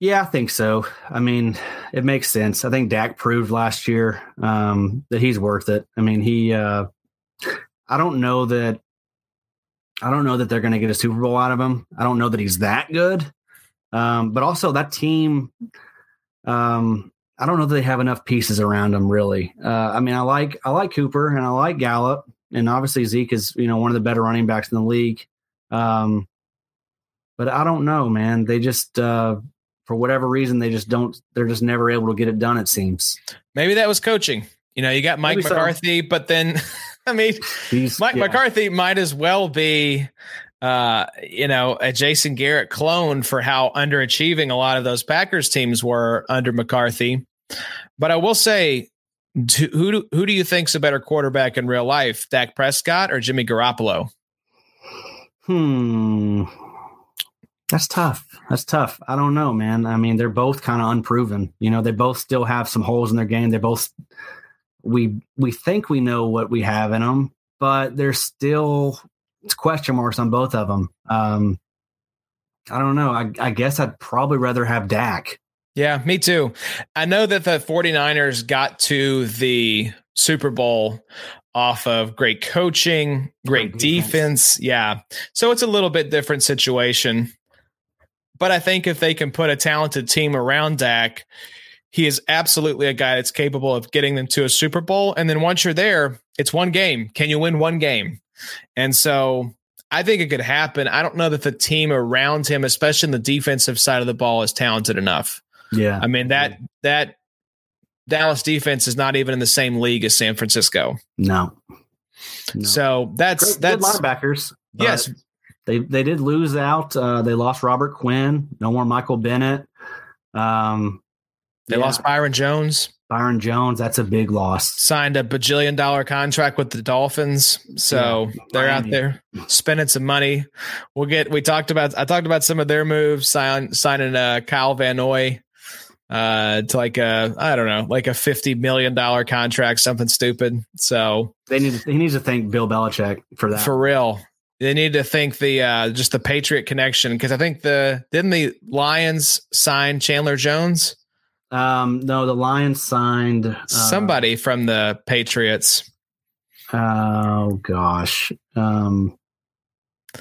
Yeah, I think so. I mean, it makes sense. I think Dak proved last year um, that he's worth it. I mean, he. Uh, I don't know that. I don't know that they're going to get a Super Bowl out of him. I don't know that he's that good. Um, but also that team. Um, I don't know that they have enough pieces around them Really. Uh, I mean, I like I like Cooper and I like Gallup, and obviously Zeke is you know one of the better running backs in the league. Um, but I don't know, man. They just. Uh, for whatever reason, they just don't. They're just never able to get it done. It seems. Maybe that was coaching. You know, you got Mike Maybe McCarthy, so. but then, I mean, He's, Mike yeah. McCarthy might as well be, uh, you know, a Jason Garrett clone for how underachieving a lot of those Packers teams were under McCarthy. But I will say, who do, who do you think's a better quarterback in real life, Dak Prescott or Jimmy Garoppolo? Hmm. That's tough. That's tough. I don't know, man. I mean, they're both kind of unproven. You know, they both still have some holes in their game. They both we we think we know what we have in them, but there's still question marks on both of them. Um, I don't know. I, I guess I'd probably rather have Dak. Yeah, me too. I know that the 49ers got to the Super Bowl off of great coaching, great, mm-hmm. great defense. defense. Yeah. So it's a little bit different situation. But I think if they can put a talented team around Dak, he is absolutely a guy that's capable of getting them to a Super Bowl. And then once you're there, it's one game. Can you win one game? And so I think it could happen. I don't know that the team around him, especially in the defensive side of the ball, is talented enough. Yeah. I mean that that Dallas defense is not even in the same league as San Francisco. No. no. So that's Great, that's linebackers. Yes, they they did lose out. Uh, they lost Robert Quinn. No more Michael Bennett. Um, they yeah. lost Byron Jones. Byron Jones, that's a big loss. Signed a bajillion dollar contract with the Dolphins, so yeah, they're out there spending some money. We'll get. We talked about. I talked about some of their moves. Sign, signing uh, Kyle Van Noy uh, to like a I don't know, like a fifty million dollar contract, something stupid. So they need. He needs to thank Bill Belichick for that. For real, they need to thank the uh, just the Patriot connection because I think the didn't the Lions sign Chandler Jones? Um, no, the Lions signed uh, somebody from the Patriots. Oh gosh, um,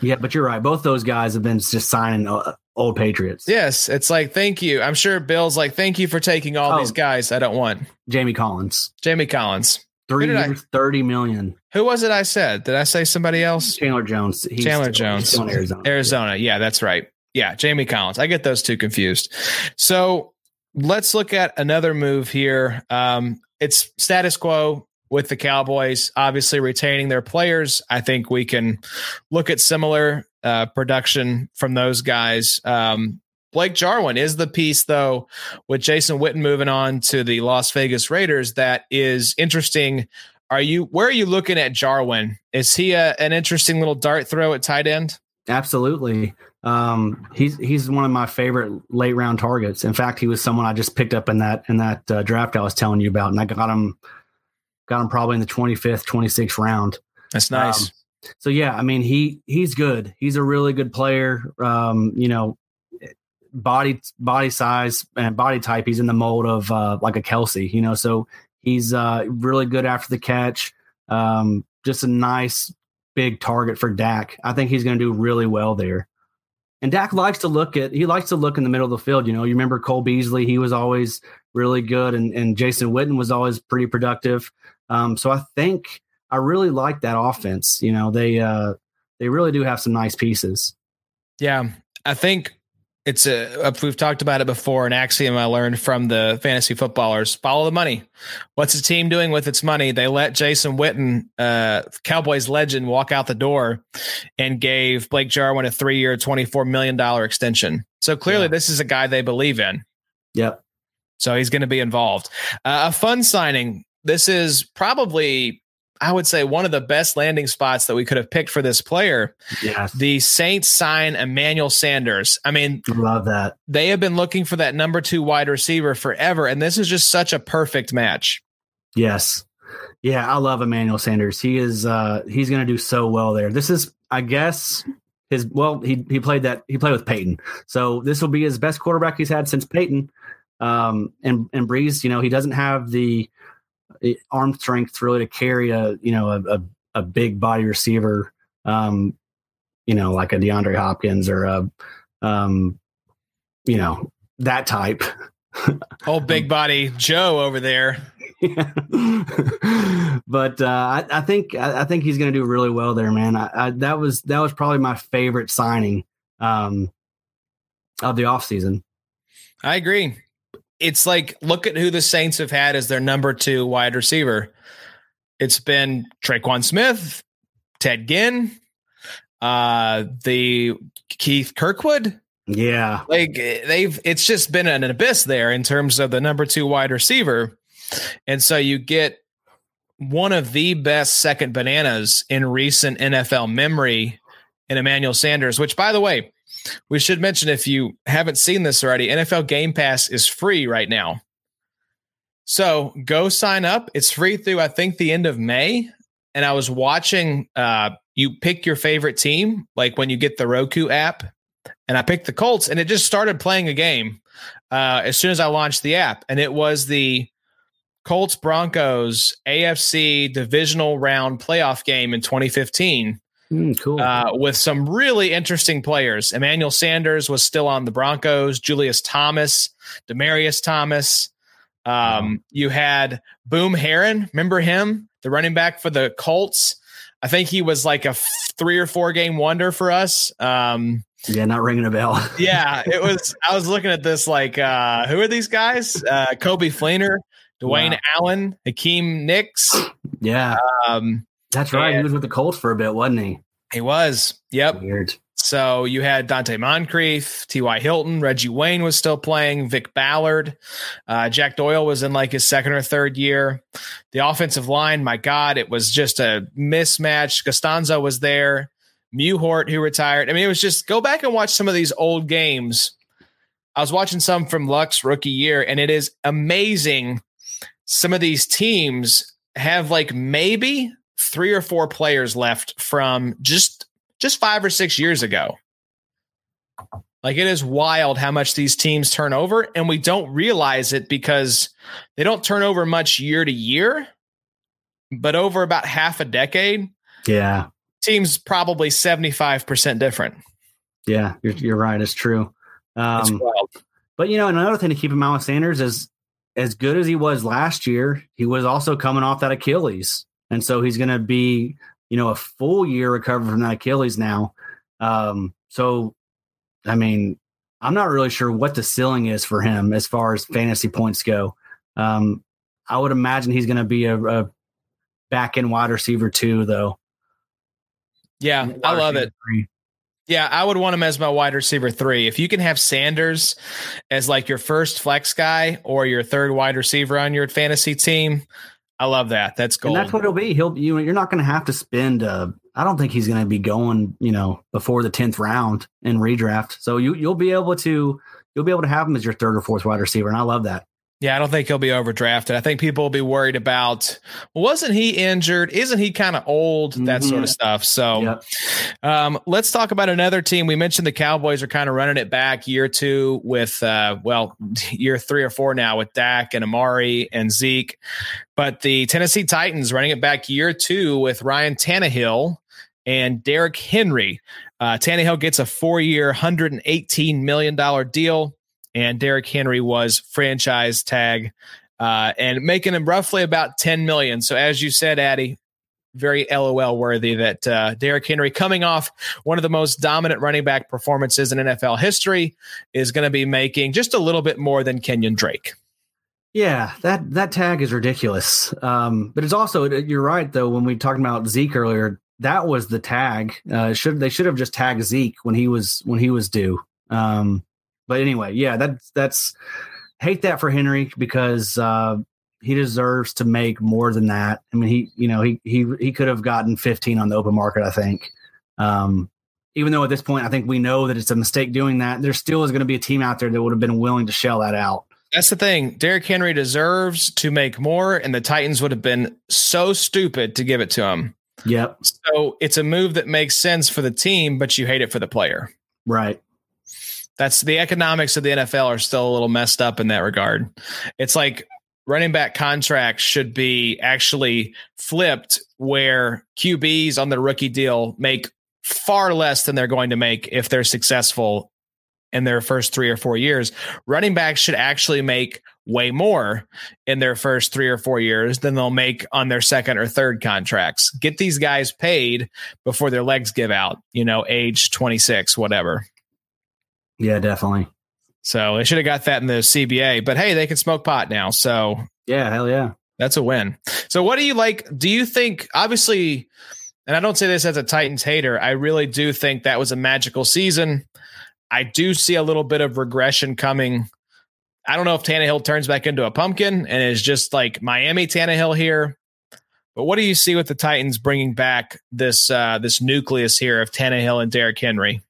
yeah, but you're right. Both those guys have been just signing uh, old Patriots. Yes, it's like thank you. I'm sure Bill's like thank you for taking all oh, these guys. I don't want Jamie Collins. Jamie Collins. Three years, I, thirty million. Who was it? I said. Did I say somebody else? Chandler Jones. He's Chandler still, Jones. Still Arizona. Arizona. Yeah, that's right. Yeah, Jamie Collins. I get those two confused. So let's look at another move here. Um, it's status quo with the Cowboys, obviously retaining their players. I think we can look at similar uh, production from those guys. Um, Blake Jarwin is the piece, though, with Jason Witten moving on to the Las Vegas Raiders. That is interesting. Are you where are you looking at Jarwin? Is he a, an interesting little dart throw at tight end? Absolutely. Um, he's he's one of my favorite late round targets. In fact, he was someone I just picked up in that in that uh, draft I was telling you about, and I got him got him probably in the twenty fifth, twenty sixth round. That's nice. Um, so yeah, I mean he he's good. He's a really good player. Um, you know, body body size and body type, he's in the mold of uh, like a Kelce. you know. So he's uh, really good after the catch. Um, just a nice big target for Dak. I think he's going to do really well there. And Dak likes to look at he likes to look in the middle of the field. You know, you remember Cole Beasley, he was always really good, and and Jason Witten was always pretty productive. Um, so I think I really like that offense. You know, they uh, they really do have some nice pieces. Yeah, I think it's a we've talked about it before an axiom i learned from the fantasy footballers follow the money what's the team doing with its money they let jason witten uh, cowboys legend walk out the door and gave blake jarwin a three-year $24 million extension so clearly yeah. this is a guy they believe in yep so he's going to be involved uh, a fun signing this is probably I would say one of the best landing spots that we could have picked for this player. Yes. The Saints sign Emmanuel Sanders. I mean, love that. They have been looking for that number two wide receiver forever, and this is just such a perfect match. Yes. Yeah, I love Emmanuel Sanders. He is uh he's gonna do so well there. This is, I guess, his well, he he played that he played with Peyton. So this will be his best quarterback he's had since Peyton. Um and and Brees, you know, he doesn't have the arm strength really to carry a you know a, a, a big body receiver, um, you know, like a DeAndre Hopkins or a, um, you know, that type. Old big body Joe over there. but uh, I, I, think I, I think he's going to do really well there, man. I, that was that was probably my favorite signing um, of the offseason. I agree it's like look at who the Saints have had as their number two wide receiver. It's been Tre'Quan Smith, Ted Ginn, uh, the Keith Kirkwood. Yeah, like they've it's just been an abyss there in terms of the number two wide receiver, and so you get one of the best second bananas in recent NFL memory in Emmanuel Sanders. Which, by the way, we should mention if you haven't seen this already, NFL Game Pass is free right now. So go sign up. It's free through, I think, the end of May. And I was watching, uh, you pick your favorite team, like when you get the Roku app. And I picked the Colts, and it just started playing a game uh, as soon as I launched the app. And it was the Colts Broncos AFC divisional round playoff game in 2015. Mm, cool. Uh, with some really interesting players. Emmanuel Sanders was still on the Broncos. Julius Thomas, Demaryius Thomas. Um. You had Boom Herron. Remember him, the running back for the Colts? I think he was like a f- three or four game wonder for us. Um, yeah, not ringing a bell. yeah, it was. I was looking at this like, uh, who are these guys? Uh, Coby Fleener, Dwayne wow. Allen, Hakeem Nicks. Yeah. Um, that's right. And he was with the Colts for a bit, wasn't he? He was. Yep. Weird. So you had Donte Moncrief, T.Y. Hilton, Reggie Wayne was still playing, Vic Ballard, uh, Jack Doyle was in like his second or third year. The offensive line, my God, it was just a mismatch. Castonzo was there, Mewhort, who retired. I mean, it was just go back and watch some of these old games. I was watching some from Luck's rookie year, and it is amazing. Some of these teams have like maybe three or four players left from just just five or six years ago. Like it is wild how much these teams turn over, and we don't realize it because they don't turn over much year to year, but over about half a decade. Yeah. Teams probably 75% different. Yeah, you're, you're right. It's true. Um, but, you know, another thing to keep in mind with Sanders is as good as he was last year, he was also coming off that Achilles and so he's going to be you know a full year recovered from that Achilles now. Um, so, I mean, I'm not really sure what the ceiling is for him as far as fantasy points go. Um, I would imagine he's going to be a, a back end wide receiver too, though. Yeah, I love it. Three. Yeah, I would want him as my wide receiver three. If you can have Sanders as like your first flex guy or your third wide receiver on your fantasy team, I love that. That's cool. And that's what it'll be. He'll you you're not going to have to spend. Uh, I don't think he's going to be going. You know, before the tenth round in redraft. So you you'll be able to you'll be able to have him as your third or fourth wide receiver, and I love that. Yeah, I don't think he'll be overdrafted. I think people will be worried about, well, wasn't he injured? Isn't he kind of old? That mm-hmm. sort of stuff. So yep. um, let's talk about another team. We mentioned the Cowboys are kind of running it back year two with, uh, well, year three or four now with Dak and Amari and Zeke. But the Tennessee Titans running it back year two with Ryan Tannehill and Derrick Henry. Uh, Tannehill gets a four year, $118 million deal and Derrick Henry was franchise tag uh, and making him roughly about 10 million. So as you said, Addy, very LOL worthy that uh, Derrick Henry, coming off one of the most dominant running back performances in NFL history, is going to be making just a little bit more than Kenyan Drake. Yeah, that that tag is ridiculous. Um, but it's also you're right though. When we talked about Zeke earlier, that was the tag. Uh, should they should have just tagged Zeke when he was when he was due. Um, but anyway, yeah, that's that's hate that for Henry because uh, he deserves to make more than that. I mean, he you know he he he could have gotten 15 on the open market. I think. Um, even though at this point I think we know that it's a mistake doing that, there still is going to be a team out there that would have been willing to shell that out. That's the thing. Derrick Henry deserves to make more, and the Titans would have been so stupid to give it to him. Yep. So it's a move that makes sense for the team, but you hate it for the player. Right. That's the economics of the NFL are still a little messed up in that regard. It's like running back contracts should be actually flipped where QBs on the rookie deal make far less than they're going to make if they're successful in their first three or four years. Running backs should actually make way more in their first three or four years than they'll make on their second or third contracts. Get these guys paid before their legs give out, you know, age 26, whatever. Yeah, definitely. So they should have got that in the CBA, but hey, they can smoke pot now. So yeah, hell yeah. That's a win. So what do you like? Do you think obviously, and I don't say this as a Titans hater, I really do think that was a magical season. I do see a little bit of regression coming. I don't know if Tannehill turns back into a pumpkin and is just like Miami Tannehill here. But what do you see with the Titans bringing back this uh, this nucleus here of Tannehill and Derrick Henry?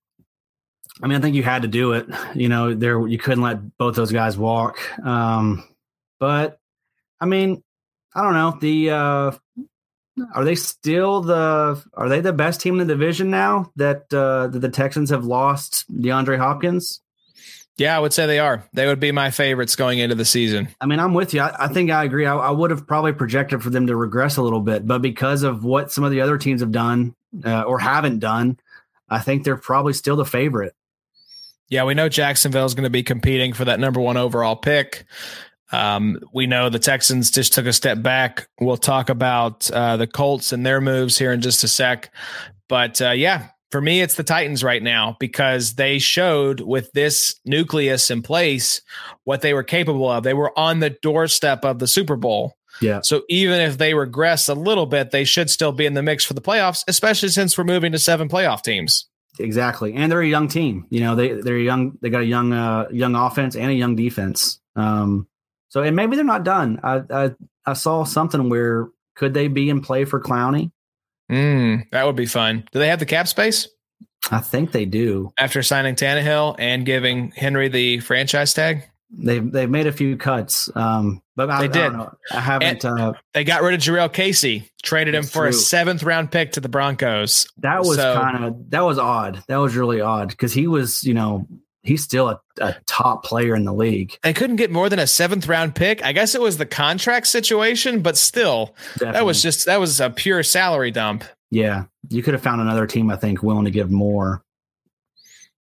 I mean, I think you had to do it. You know, there you couldn't let both those guys walk. Um, but I mean, I don't know. The uh, are they still the are they the best team in the division now that uh, that the Texans have lost DeAndre Hopkins? Yeah, I would say they are. They would be my favorites going into the season. I mean, I'm with you. I, I think I agree. I, I, would have probably projected for them to regress a little bit, but because of what some of the other teams have done uh, or haven't done, I think they're probably still the favorite. Yeah, we know Jacksonville is going to be competing for that number one overall pick. Um, we know the Texans just took a step back. We'll talk about uh, the Colts and their moves here in just a sec. But uh, yeah, for me, it's the Titans right now because they showed with this nucleus in place what they were capable of. They were on the doorstep of the Super Bowl. Yeah. So even if they regress a little bit, they should still be in the mix for the playoffs, especially since we're moving to seven playoff teams. Exactly, and they're a young team. You know, they they're young. They got a young uh, young offense and a young defense. Um, so, and maybe they're not done. I, I, I saw something where could they be in play for Clowney? Mm, that would be fun. Do they have the cap space? I think they do. After signing Tannehill and giving Henry the franchise tag, they've they've made a few cuts. Um, but I, they did. I, I haven't. Uh, they got rid of Jurrell Casey, traded him for true. a seventh round pick to the Broncos. That was so, kind of that was odd. That was really odd because he was, you know, he's still a, a, top player in the league. They couldn't get more than a seventh round pick. I guess it was the contract situation, but still, Definitely. that was just that was a pure salary dump. Yeah, you could have found another team, I think, willing to give more.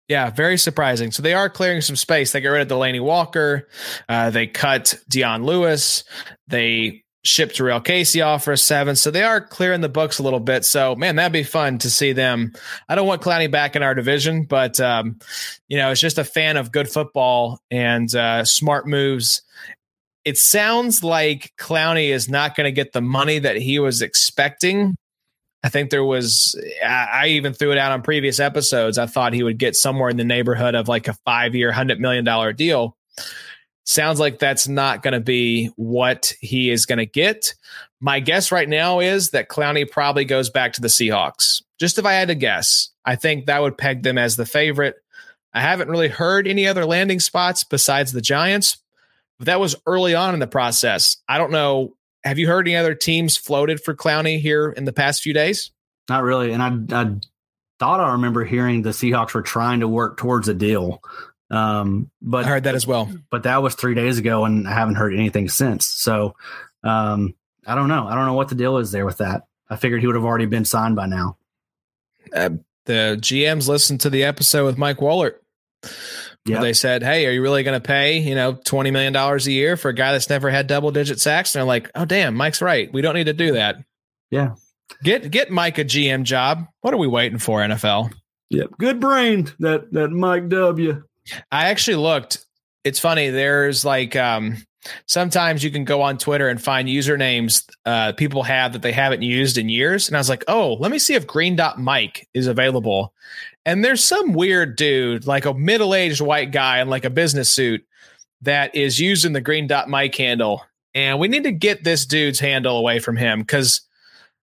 Yeah, very surprising. So they are clearing some space. They get rid of Delanie Walker. Uh, they cut Dion Lewis. They shipped Real Casey off for a seven. So they are clearing the books a little bit. So man, that'd be fun to see them. I don't want Clowney back in our division, but um, you know, it's just a fan of good football and uh, smart moves. It sounds like Clowney is not going to get the money that he was expecting. I think there was, I even threw it out on previous episodes. I thought he would get somewhere in the neighborhood of like a five year, $100 million deal. Sounds like that's not going to be what he is going to get. My guess right now is that Clowney probably goes back to the Seahawks. Just if I had to guess, I think that would peg them as the favorite. I haven't really heard any other landing spots besides the Giants, but that was early on in the process. I don't know. Have you heard any other teams floated for Clowney here in the past few days? Not really. And I, I thought I remember hearing the Seahawks were trying to work towards a deal. Um, but I heard that as well. But that was three days ago, and I haven't heard anything since. So um, I don't know. I don't know what the deal is there with that. I figured he would have already been signed by now. Uh, the GMs listened to the episode with Mike Wohlert. Yeah. They said, "Hey, are you really going to pay you know twenty million dollars a year for a guy that's never had double digit sacks?" And they're like, "Oh, damn, Mike's right. We don't need to do that." Yeah. Get get Mike a GM job. What are we waiting for, NFL? Yep. Good brain that that Mike W. I actually looked. It's funny. There's like um sometimes you can go on Twitter and find usernames uh, people have that they haven't used in years. And I was like, oh, let me see if Green Dot Mike is available. And there's some weird dude, like a middle aged white guy in like a business suit, that is using the Green Dot Mike handle. And we need to get this dude's handle away from him because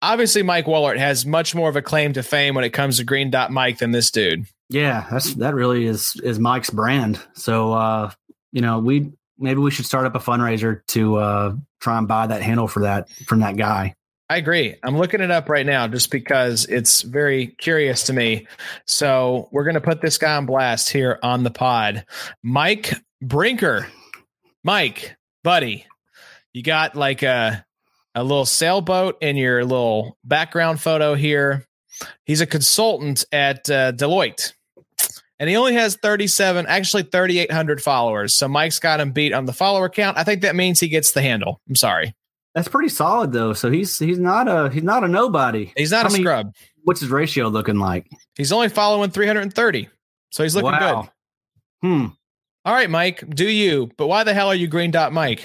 obviously Mike Wohlert has much more of a claim to fame when it comes to Green Dot Mike than this dude. Yeah, that's that really is is Mike's brand. So uh, you know, we maybe we should start up a fundraiser to uh, try and buy that handle for that from that guy. I agree. I'm looking it up right now just because it's very curious to me. So we're going to put this guy on blast here on the pod. Mike Brinker. Mike, buddy, you got like a a little sailboat in your little background photo here. He's a consultant at uh, Deloitte and he only has 37 actually 3800 followers so mike's got him beat on the follower count i think that means he gets the handle i'm sorry that's pretty solid though. So he's he's not a he's not a nobody. He's not How a many, scrub. What's his ratio looking like? He's only following 330 so he's looking wow. good hmm. All right mike do you. But why the hell are you green dot mike?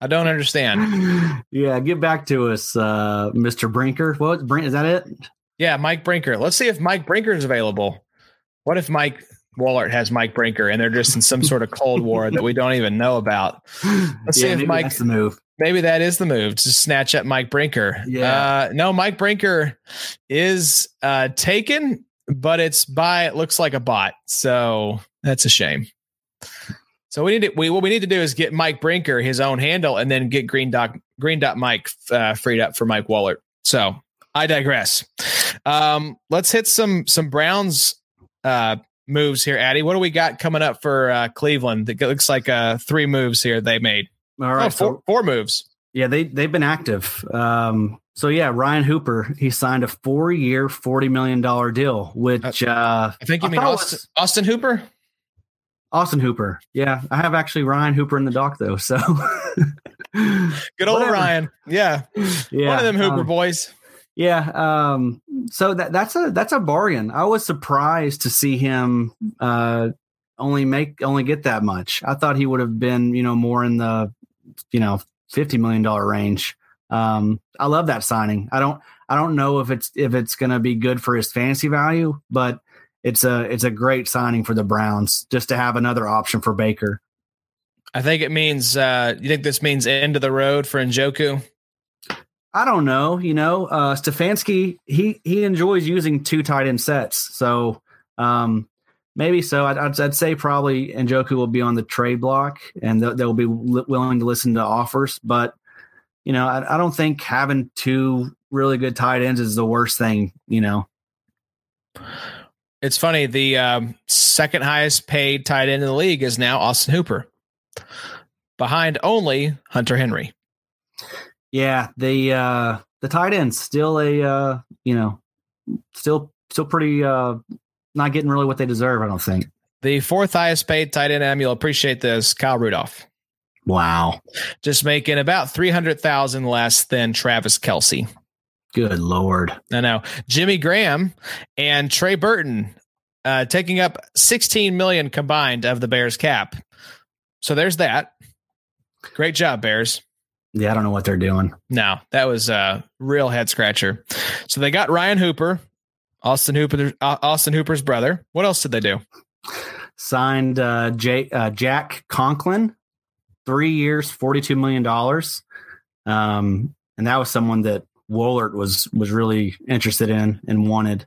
I don't understand. Yeah get back to us uh mr brinker. What is that it? Yeah mike brinker. Let's see if mike brinker is available. What if Mike Wohlert has Mike Brinker and they're just in some sort of cold war that we don't even know about? Let's yeah, see if Mike. the move. Maybe that is the move to snatch up Mike Brinker. Yeah. Uh, no, Mike Brinker is uh, taken, but it's by it looks like a bot. So that's a shame. So we need to we what we need to do is get Mike Brinker his own handle and then get Green Dot Green Dot Mike uh, freed up for Mike Wohlert. So I digress. Um, let's hit some some Browns uh, moves here, Addy. What do we got coming up for uh, Cleveland? It looks like uh, three moves here they made. All right, oh, four, so, four moves. Yeah, they they've been active. Um, so yeah, Ryan Hooper he signed a four year, forty million dollar deal, which uh, I think you I mean Austin, was, Austin Hooper. Austin Hooper. Yeah, I have actually Ryan Hooper in the doc though. So good old Whatever. Ryan. Yeah, yeah, one of them Hooper um, boys. Yeah. Um, so that that's a that's a bargain. I was surprised to see him uh, only make only get that much. I thought he would have been you know more in the you know fifty million dollar range. Um, I love that signing. I don't I don't know if it's if it's going to be good for his fantasy value, but it's a it's a great signing for the Browns just to have another option for Baker. I think it means. Uh, you think this means end of the road for Njoku? I don't know. You know, uh, Stefanski he he enjoys using two tight end sets, so um, maybe so. I'd, I'd, I'd, say probably Njoku will be on the trade block, and they'll, they'll be li- willing to listen to offers. But you know, I, I don't think having two really good tight ends is the worst thing. You know, it's funny. The um, second highest paid tight end in the league is now Austin Hooper, behind only Hunter Henry. Yeah, the uh the tight end's still a uh you know still still pretty uh not getting really what they deserve, I don't think. The fourth highest paid tight end, you'll appreciate this, Kyle Rudolph. Wow. Just making about 300,000 less than Travis Kelce. Good Lord. I know. Jimmy Graham and Trey Burton uh, taking up 16 million combined of the Bears cap. So there's that. Great job, Bears. Yeah, I don't know what they're doing. No, that was a real head scratcher. So they got Ryan Hooper, Austin Hooper, uh, Austin Hooper's brother. What else did they do? Signed uh, J, uh, Jack Conklin, three years, forty-two million dollars, um, and that was someone that Wohlert was was really interested in and wanted.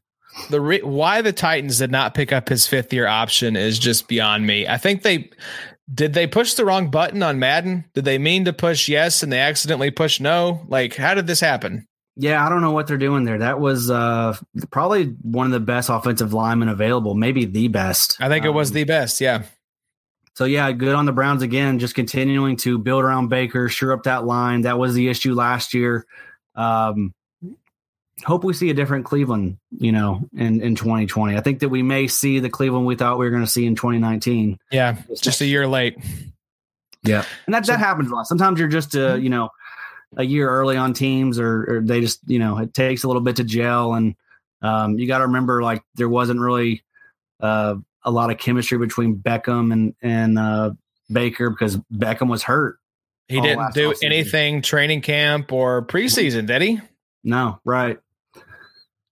The re- why the Titans did not pick up his fifth year option is just beyond me. I think they did they push the wrong button on Madden? Did they mean to push yes and they accidentally pushed no? Like, how did this happen? Yeah, I don't know what they're doing there. That was uh, probably one of the best offensive linemen available, maybe the best. I think it was um, the best. Yeah. So yeah, good on the Browns again, just continuing to build around Baker, sure up that line. That was the issue last year. Um, hope we see a different Cleveland, you know, in, in 2020. I think that we may see the Cleveland we thought we were going to see in 2019. Yeah, just a year late. Yeah, and that that happens a lot. Sometimes you're just uh, you know a year early on teams, or, or they just you know it takes a little bit to gel, and um, you got to remember like there wasn't really uh, a lot of chemistry between Beckham and and uh, Baker because Beckham was hurt. He didn't do anything training camp or preseason, did he? No, right.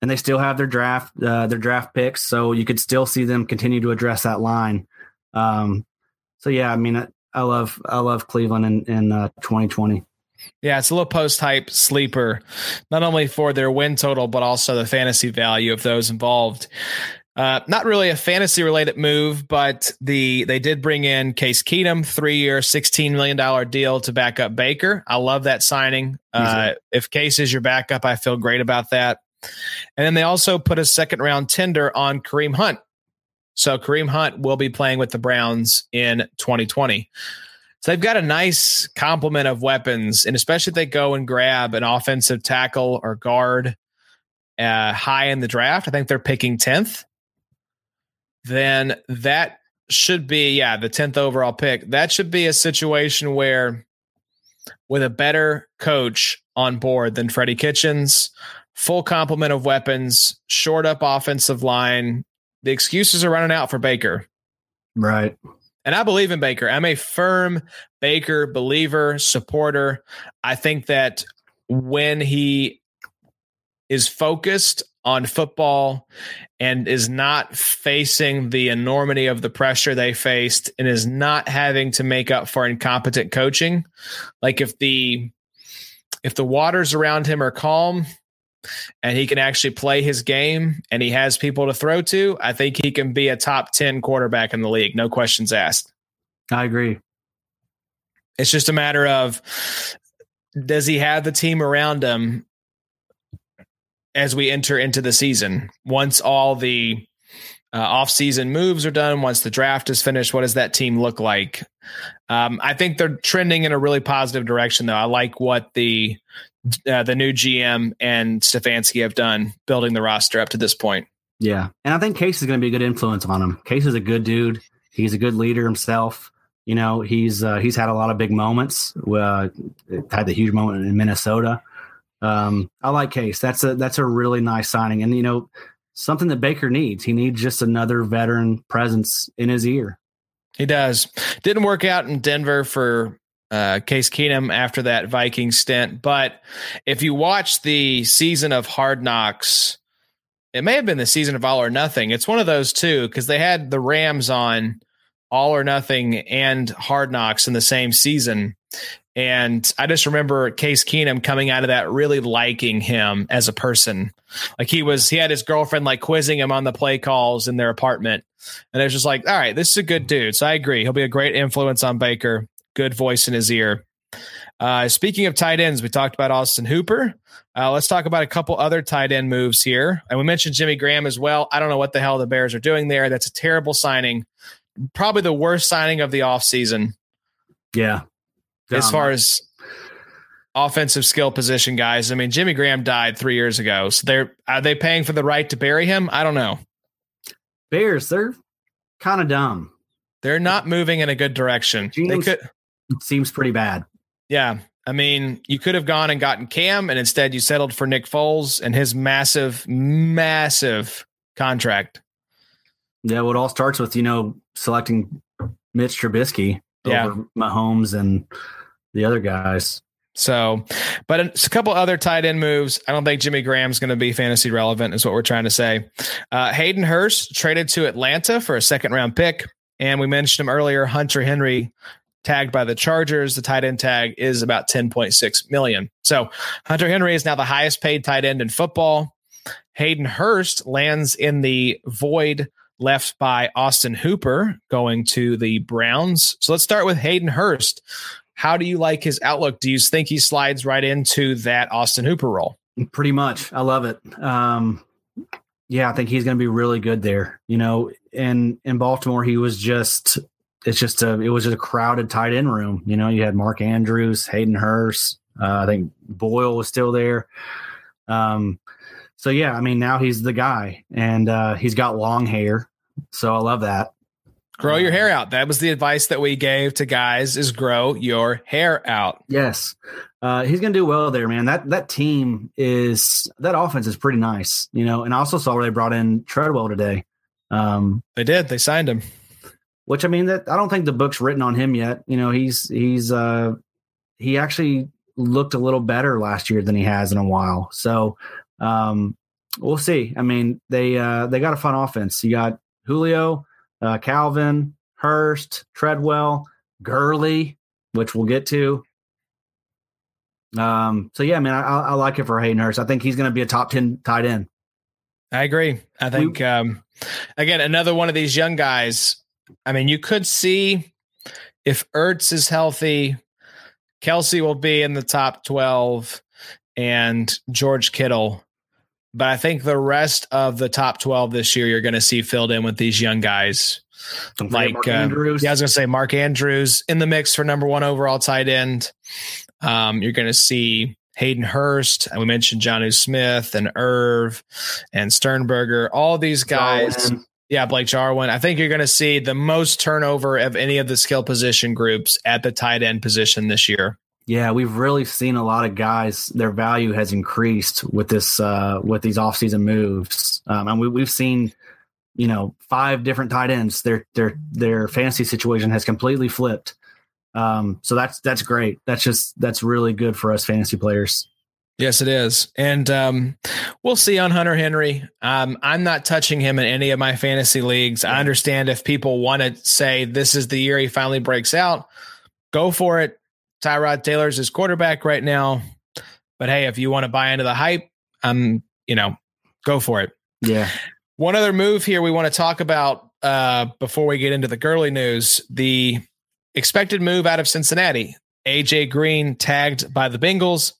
And they still have their draft uh, their draft picks, so you could still see them continue to address that line. Um, so yeah, I mean, I, I love I love Cleveland in in uh, 2020. Yeah, it's a little post hype sleeper, not only for their win total, but also the fantasy value of those involved. Uh, not really a fantasy related move, but the they did bring in Case Keenum, three year, sixteen million dollar deal to back up Baker. I love that signing. Uh, if Case is your backup, I feel great about that. And then they also put a second round tender on Kareem Hunt. So Kareem Hunt will be playing with the Browns in 2020. So they've got a nice complement of weapons, and especially if they go and grab an offensive tackle or guard uh, high in the draft, I think they're picking 10th then that should be, yeah, the 10th overall pick. That should be a situation where, with a better coach on board than Freddie Kitchens, full complement of weapons, short up offensive line, the excuses are running out for Baker. Right. And I believe in Baker. I'm a firm Baker believer, supporter. I think that when he is focused on football and is not facing the enormity of the pressure they faced and is not having to make up for incompetent coaching like if the if the waters around him are calm and he can actually play his game and he has people to throw to i think he can be a top 10 quarterback in the league no questions asked i agree it's just a matter of does he have the team around him as we enter into the season. Once all the uh, off-season moves are done, once the draft is finished, what does that team look like? Um, I think they're trending in a really positive direction, though. I like what the uh, the new GM and Stefanski have done, building the roster up to this point. Yeah, and I think Case is going to be a good influence on him. Case is a good dude. He's a good leader himself. You know, he's uh, he's had a lot of big moments. Uh, had the huge moment in Minnesota um, I like Case. That's a that's a really nice signing, and you know something that Baker needs. He needs just another veteran presence in his ear. He does. Didn't work out in Denver for uh, Case Keenum after that Viking stint, but if you watch the season of Hard Knocks, it may have been the season of All or Nothing. It's one of those two because they had the Rams on All or Nothing and Hard Knocks in the same season. And I just remember Case Keenum coming out of that really liking him as a person. Like he was, he had his girlfriend like quizzing him on the play calls in their apartment. And it was just like, all right, this is a good dude. So I agree. He'll be a great influence on Baker. Good voice in his ear. Uh, speaking of tight ends, we talked about Austin Hooper. Uh, let's talk about a couple other tight end moves here. And we mentioned Jimmy Graham as well. I don't know what the hell the Bears are doing there. That's a terrible signing. Probably the worst signing of the offseason. Yeah as far as offensive skill position guys. I mean, Jimmy Graham died three years ago, so they're are they paying for the right to bury him? I don't know. Bears, they're kind of dumb. They're not moving in a good direction. They could seems pretty bad. Yeah. I mean, you could have gone and gotten Cam, and instead you settled for Nick Foles and his massive, massive contract. Yeah, well, it all starts with you know selecting Mitch Trubisky yeah. over Mahomes and the other guys. So, but a couple other tight end moves. I don't think Jimmy Graham's going to be fantasy relevant, is what we're trying to say. Uh, Hayden Hurst traded to Atlanta for a second round pick. And we mentioned him earlier, Hunter Henry tagged by the Chargers. The tight end tag is about 10.6 million. So Hunter Henry is now the highest paid tight end in football. Hayden Hurst lands in the void left by Austin Hooper going to the Browns. So let's start with Hayden Hurst. How do you like his outlook? Do you think he slides right into that Austin Hooper role? Pretty much. I love it. Um, yeah, I think he's going to be really good there. You know, in in Baltimore, he was just it's just a it was just a crowded tight end room. You know, you had Mark Andrews, Hayden Hurst. Uh, I think Boyle was still there. Um, so yeah, I mean now he's the guy, and uh, he's got long hair, so I love that. Grow your hair out. That was the advice that we gave to guys: is grow your hair out. Yes, uh, he's going to do well there, man. That that team is that offense is pretty nice, you know. And I also saw where they brought in Treadwell today. Um, they did. They signed him. Which I mean, that I don't think the book's written on him yet. You know, he's he's uh, he actually looked a little better last year than he has in a while. So um, we'll see. I mean, they uh, they got a fun offense. You got Julio, uh, Calvin, Hurst, Treadwell, Gurley, which we'll get to. Um, so yeah, man, I, I like it for Hayden Hurst. I think he's going to be a top ten tight end. I agree. I think um, again another one of these young guys. I mean, you could see if Ertz is healthy, Kelce will be in the top twelve, and George Kittle but I think the rest of the top 12 this year, you're going to see filled in with these young guys. like, uh, yeah, I was going to say Mark Andrews in the mix for number one overall tight end. Um, you're going to see Hayden Hurst. And we mentioned Jonnu Smith and Irv and Sternberger. All these guys. Yeah, Blake Jarwin. I think you're going to see the most turnover of any of the skill position groups at the tight end position this year. Yeah, we've really seen a lot of guys. Their value has increased with this uh, with these offseason moves, um, and we, we've seen, you know, five different tight ends. Their their their fantasy situation has completely flipped. Um, so that's that's great. That's just that's really good for us fantasy players. Yes, it is, and um, we'll see on Hunter Henry. Um, I'm not touching him in any of my fantasy leagues. I understand if people want to say this is the year he finally breaks out, go for it Tyrod Taylor's his quarterback right now. But hey, if you want to buy into the hype, um, you know, go for it. Yeah. One other move here we want to talk about uh, before we get into the Gurley news: the expected move out of Cincinnati. AJ Green tagged by the Bengals.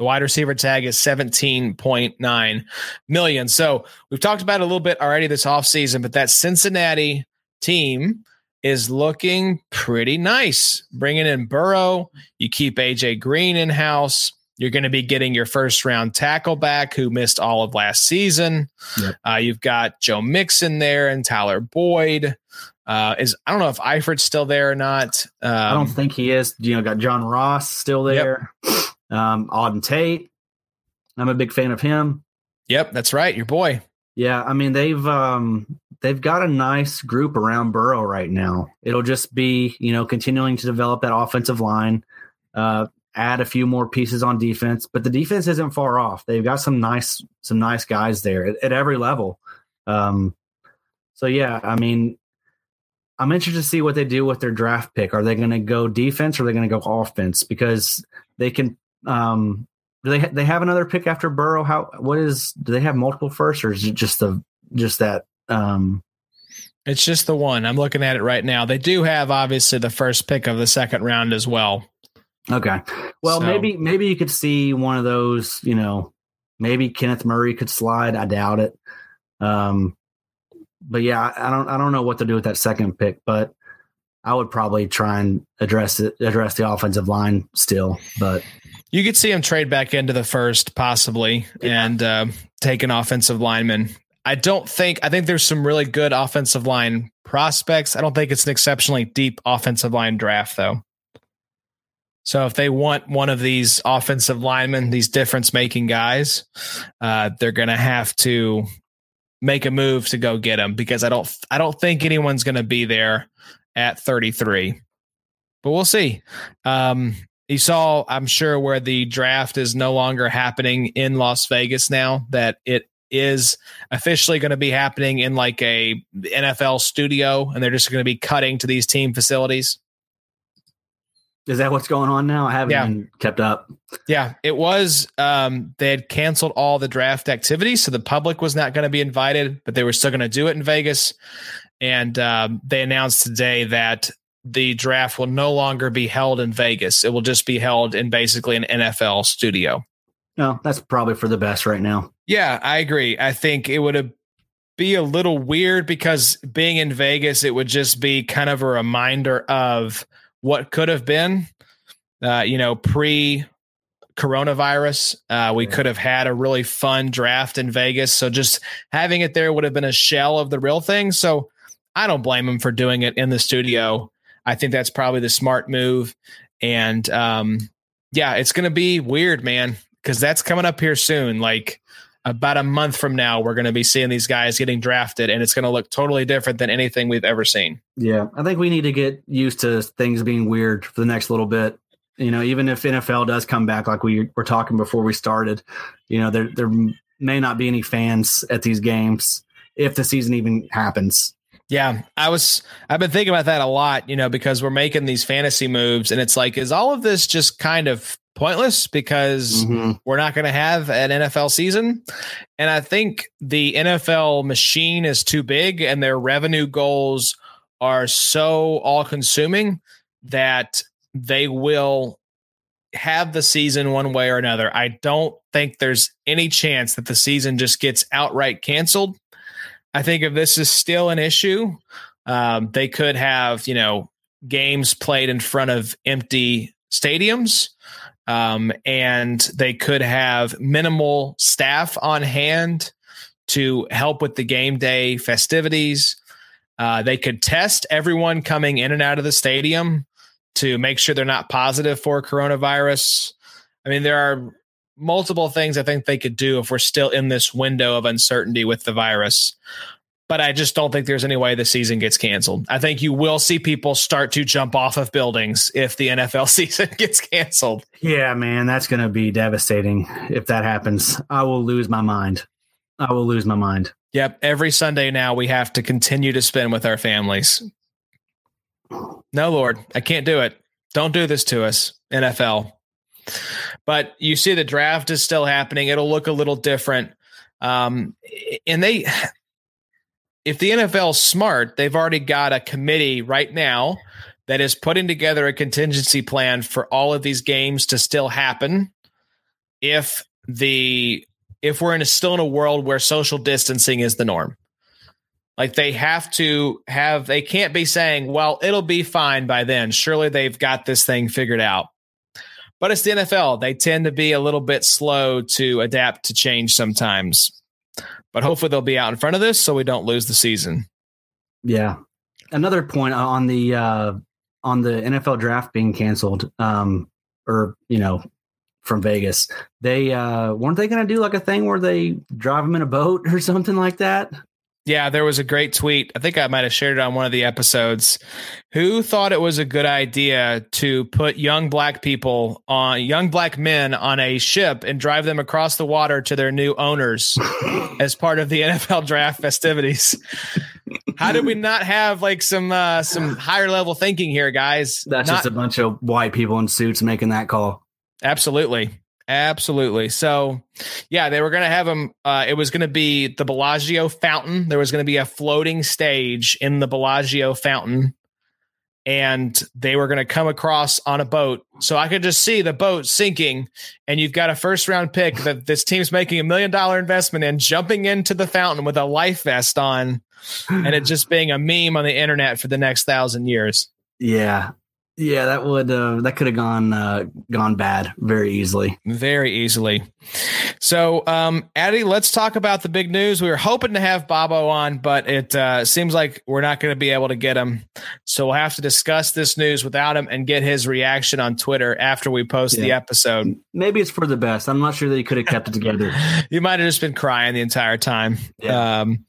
The wide receiver tag is 17.9 million. So we've talked about a little bit already this offseason, but that Cincinnati team is looking pretty nice. Bringing in Burrow, you keep AJ Green in house. You're going to be getting your first round tackle back who missed all of last season. Yep. Uh, you've got Joe Mixon there and Tyler Boyd. Uh, is I don't know if Eifert's still there or not. Um, I don't think he is. You know, got John Ross still there. Yep. Um, Auden Tate. I'm a big fan of him. Yep, that's right, your boy. Yeah, I mean they've um, they've got a nice group around Burrow right now. It'll just be, you know, continuing to develop that offensive line, uh, add a few more pieces on defense, but the defense isn't far off. They've got some nice, some nice guys there at, at every level. Um, so yeah, I mean, I'm interested to see what they do with their draft pick. Are they going to go defense or are they going to go offense? Because they can, um, do they ha- they have another pick after Burrow? How what is do they have multiple firsts or is it just the just that um, it's just the one. I'm looking at it right now. They do have obviously the first pick of the second round as well. Okay. Well, so. maybe maybe you could see one of those, you know, maybe Kenneth Murray could slide. I doubt it. Um but yeah, I don't I don't know what to do with that second pick, but I would probably try and address it address the offensive line still, but you could see him trade back into the first possibly yeah. and uh, take an offensive lineman. I don't think I think there's some really good offensive line prospects. I don't think it's an exceptionally deep offensive line draft though. So if they want one of these offensive linemen, these difference making guys, uh, they're going to have to make a move to go get them because I don't I don't think anyone's going to be there at 33. But we'll see. Um, you saw, I'm sure, where the draft is no longer happening in Las Vegas now, that it is officially going to be happening in like a NFL studio and they're just going to be cutting to these team facilities. Is that what's going on now? I haven't yeah. kept up. Yeah, it was. Um, they had canceled all the draft activities, so the public was not going to be invited, but they were still going to do it in Vegas. And um, they announced today that the draft will no longer be held in Vegas. It will just be held in basically an NFL studio. No, that's probably for the best right now. Yeah, I agree. I think it would be a little weird because being in Vegas, it would just be kind of a reminder of what could have been. Uh, you know, pre coronavirus. Uh, we could have had a really fun draft in Vegas. So just having it there would have been a shell of the real thing. So I don't blame him for doing it in the studio. I think that's probably the smart move. And um, yeah, it's going to be weird, man, because that's coming up here soon. Like about a month from now, we're going to be seeing these guys getting drafted, and it's going to look totally different than anything we've ever seen. Yeah, I think we need to get used to things being weird for the next little bit. You know, even if NFL does come back, like we were talking before we started, you know, there there may not be any fans at these games if the season even happens. Yeah, I was I've been thinking about that a lot, you know, because we're making these fantasy moves and it's like is all of this just kind of pointless because mm-hmm. we're not going to have an NFL season? And I think the NFL machine is too big and their revenue goals are so all consuming that they will have the season one way or another. I don't think there's any chance that the season just gets outright canceled I think if this is still an issue, um, they could have, you know, games played in front of empty stadiums. Um, and they could have minimal staff on hand to help with the game day festivities. Uh, they could test everyone coming in and out of the stadium to make sure they're not positive for coronavirus. I mean, there are multiple things I think they could do if we're still in this window of uncertainty with the virus. But I just don't think there's any way the season gets canceled. I think you will see people start to jump off of buildings if the NFL season gets canceled. Yeah, man, that's going to be devastating if that happens. I will lose my mind. I will lose my mind. Yep. Every Sunday now we have to continue to spend with our families. No, Lord, I can't do it. Don't do this to us, NFL. But you see, the draft is still happening. It'll look a little different. Um, and they, if the NFL's smart, they've already got a committee right now that is putting together a contingency plan for all of these games to still happen if the if we're in a, still in a world where social distancing is the norm. Like they have to have they can't be saying, well, it'll be fine by then. Surely they've got this thing figured out. But it's the NFL. They tend to be a little bit slow to adapt to change sometimes. But hopefully they'll be out in front of this so we don't lose the season. Yeah. Another point on the uh on the NFL draft being canceled, um, or you know, from Vegas. They uh weren't they gonna do like a thing where they drive them in a boat or something like that? Yeah, there was a great tweet. I think I might have shared it on one of the episodes. Who thought it was a good idea to put young black people on young black men on a ship and drive them across the water to their new owners as part of the NFL draft festivities? How did we not have like some uh some higher level thinking here, guys? That's not- just a bunch of white people in suits making that call. Absolutely. Absolutely. So, yeah, they were going to have them. Uh, it was going to be the Bellagio fountain. There was going to be a floating stage in the Bellagio fountain, and they were going to come across on a boat. So I could just see the boat sinking, and you've got a first round pick that this team's making a million dollar investment in, jumping into the fountain with a life vest on, and it just being a meme on the internet for the next thousand years. Yeah, yeah, that would uh, that could have gone uh, gone bad very easily. Very easily. So, um, Addy, let's talk about the big news. We were hoping to have Bobo on, but it uh, seems like we're not going to be able to get him. So we'll have to discuss this news without him and get his reaction on Twitter after we post yeah. the episode. Maybe it's for the best. I'm not sure that he could have kept it together. you might have just been crying the entire time. Yeah. Um,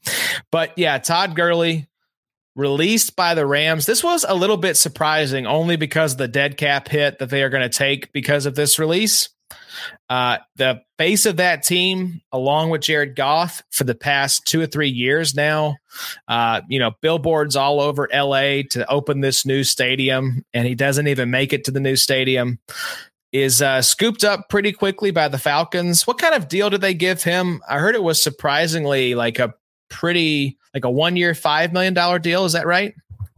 but yeah, Todd Gurley released by the Rams. This was a little bit surprising only because of the dead cap hit that they are going to take because of this release. Uh, the face of that team, along with Jared Goff, for the past two or three years now, uh, you know, billboards all over LA to open this new stadium, and he doesn't even make it to the new stadium. Is uh, scooped up pretty quickly by the Falcons. What kind of deal did they give him? I heard it was surprisingly like a pretty like a one year five million dollar deal. Is that right?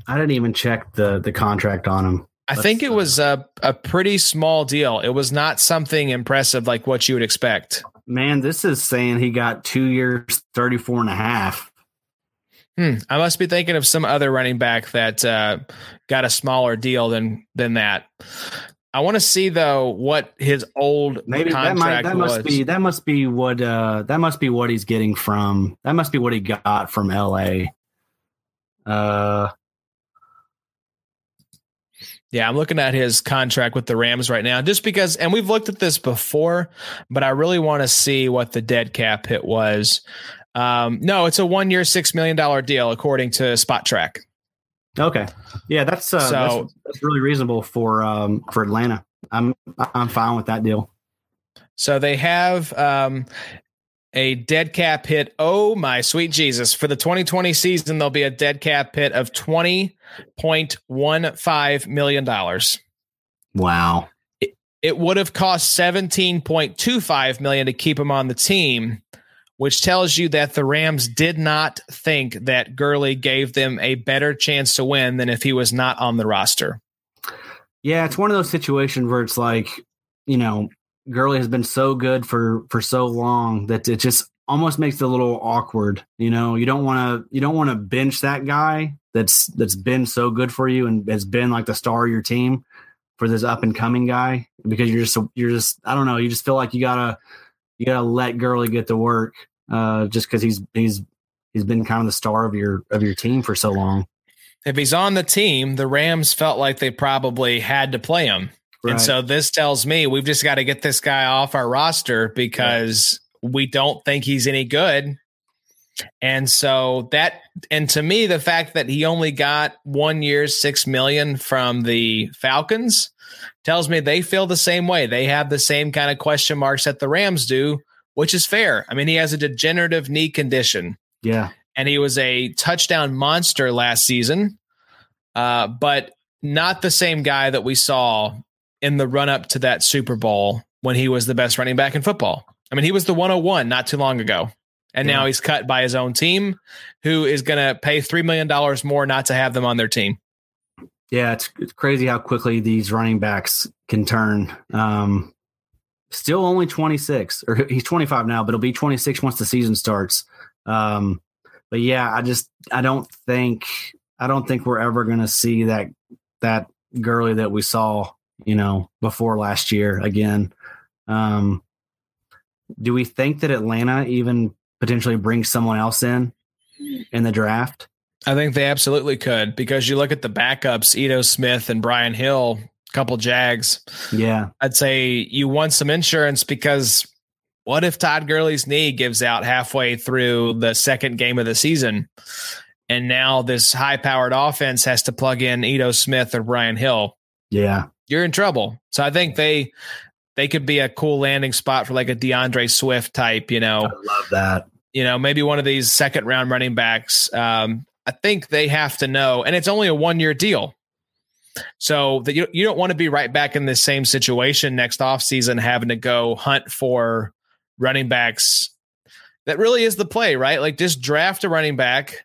I didn't even check the the contract on him. I think it was a, a pretty small deal. It was not something impressive like what you would expect. Man, this is saying he got two years, 34 and a half. Hmm. I must be thinking of some other running back that uh, got a smaller deal than than that. I want to see though what his old Maybe that might that was. must be that must be what uh that must be what he's getting from that must be what he got from LA. Uh Yeah, I'm looking at his contract with the Rams right now, just because, and we've looked at this before, but I really want to see what the dead cap hit was. Um, no, it's a one year, $6 million deal, according to Spotrac. Okay. Yeah, that's uh So- that's, that's really reasonable for um for Atlanta. I'm I'm fine with that deal. So they have um, a dead cap hit. Oh, my sweet Jesus. For the 2020 season, there'll be a dead cap hit of $20.15 million. Wow. it would have cost 17.25 million to keep him on the team which tells you that the rams did not think that Gurley gave them a better chance to win than if he was not on the roster Yeah, it's one of those situations where it's like, you know, Gurley has been so good for for so long that it just almost makes it a little awkward. You know, you don't want to you don't want to bench that guy that's that's been so good for you and has been like the star of your team for this up and coming guy because you're just you're just I don't know, you just feel like you gotta you gotta let Gurley get to work uh, just because he's he's he's been kind of the star of your of your team for so long. if he's on the team the rams felt like they probably had to play him and so this tells me we've just got to get this guy off our roster because we don't think he's any good. And so that, and to me, the fact that he only got one year, six million from the Falcons tells me they feel the same way. They have the same kind of question marks that the Rams do, which is fair. I mean, he has a degenerative knee condition yeah, and he was a touchdown monster last season, uh, but not the same guy that we saw in the run up to that Super Bowl when he was the best running back in football. I mean, he was the 101 not too long ago. And now he's cut by his own team, who is going to pay $3 million more not to have them on their team. Yeah, it's, it's crazy how quickly these running backs can turn. Um, still only 26, or he's 25 now, but he'll be 26 once the season starts. Um, but yeah, I just I don't think I don't think we're ever going to see that that Gurley that we saw, you know, before last year again. Um, do we think that Atlanta even potentially brings someone else in in the draft? I think they absolutely could because you look at the backups, Ito Smith and Brian Hill, couple Jags. Yeah, I'd say you want some insurance because what if Todd Gurley's knee gives out halfway through the second game of the season? And now this high powered offense has to plug in Ito Smith or Brian Hill. yeah, You're in trouble. So I think they they could be a cool landing spot for like a D'Andre Swift type, you know, I love that. you know, maybe one of these second round running backs. Um, I think they have to know, and it's only a one year deal. So that you, you don't want to be right back in the same situation next offseason, having to go hunt for running backs. That really is the play, right? Like just draft a running back,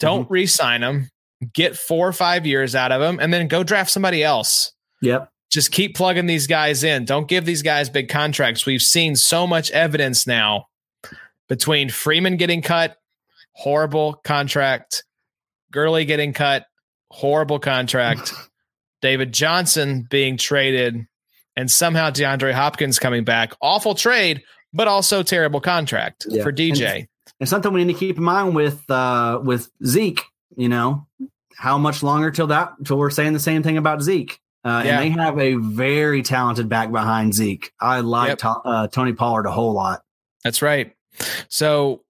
don't mm-hmm. re-sign them, get four or five years out of them, and then go draft somebody else Yep. just keep plugging these guys in. Don't give these guys big contracts. We've seen so much evidence now between Freeman getting cut, horrible contract, Gurley getting cut, horrible contract, David Johnson being traded, and somehow DeAndre Hopkins coming back. Awful trade, but also terrible contract Yeah. for DJ. and something we need to keep in mind with uh with Zeke, you know, how much longer till that till we're saying the same thing about Zeke. Uh, Yeah. And they have a very talented back behind Zeke. I like Yep. To- uh, Tony Pollard a whole lot. That's right. So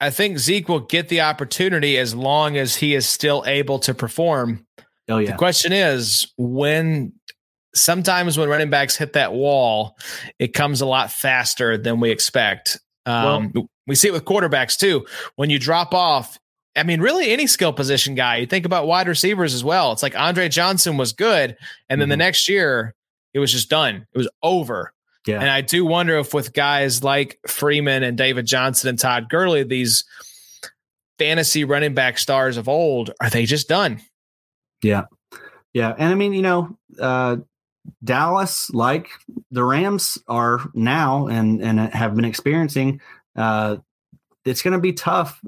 I think Zeke will get the opportunity as long as he is still able to perform. Oh The question is when sometimes when running backs hit that wall, it comes a lot faster than we expect. Um, we see it with quarterbacks too. When you drop off, I mean, really any skill position guy, you think about wide receivers as well. It's like Andre Johnson was good. And then the Mhm. next year, it was just done. It was over. Yeah. And I do wonder if with guys like Freeman and David Johnson and Todd Gurley, these fantasy running back stars of old, are they just done? yeah, yeah. And I mean, you know, uh, Dallas, like the Rams are now and and have been experiencing, uh, it's going to be tough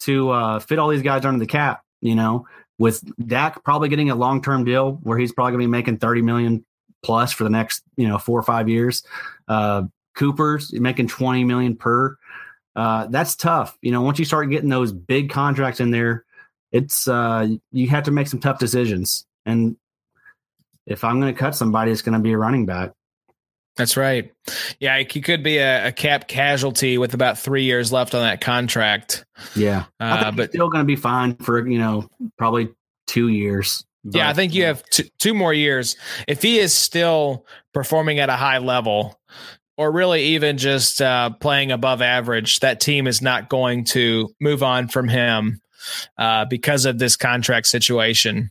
to uh, fit all these guys under the cap. You know, with Dak probably getting a long term deal where he's probably going to be making thirty million plus for the next you know four or five years. Uh, Cooper's making twenty million per. Uh, that's tough. You know, once you start getting those big contracts in there, it's uh, you have to make some tough decisions. And if I'm going to cut somebody, it's going to be a running back. That's right. Yeah, he could be a, a, cap casualty with about three years left on that contract. Yeah, uh, but still going to be fine for you know probably two years. But, yeah, I think you have t- two more years. If he is still performing at a high level, or really even just uh, playing above average, that team is not going to move on from him uh, because of this contract situation.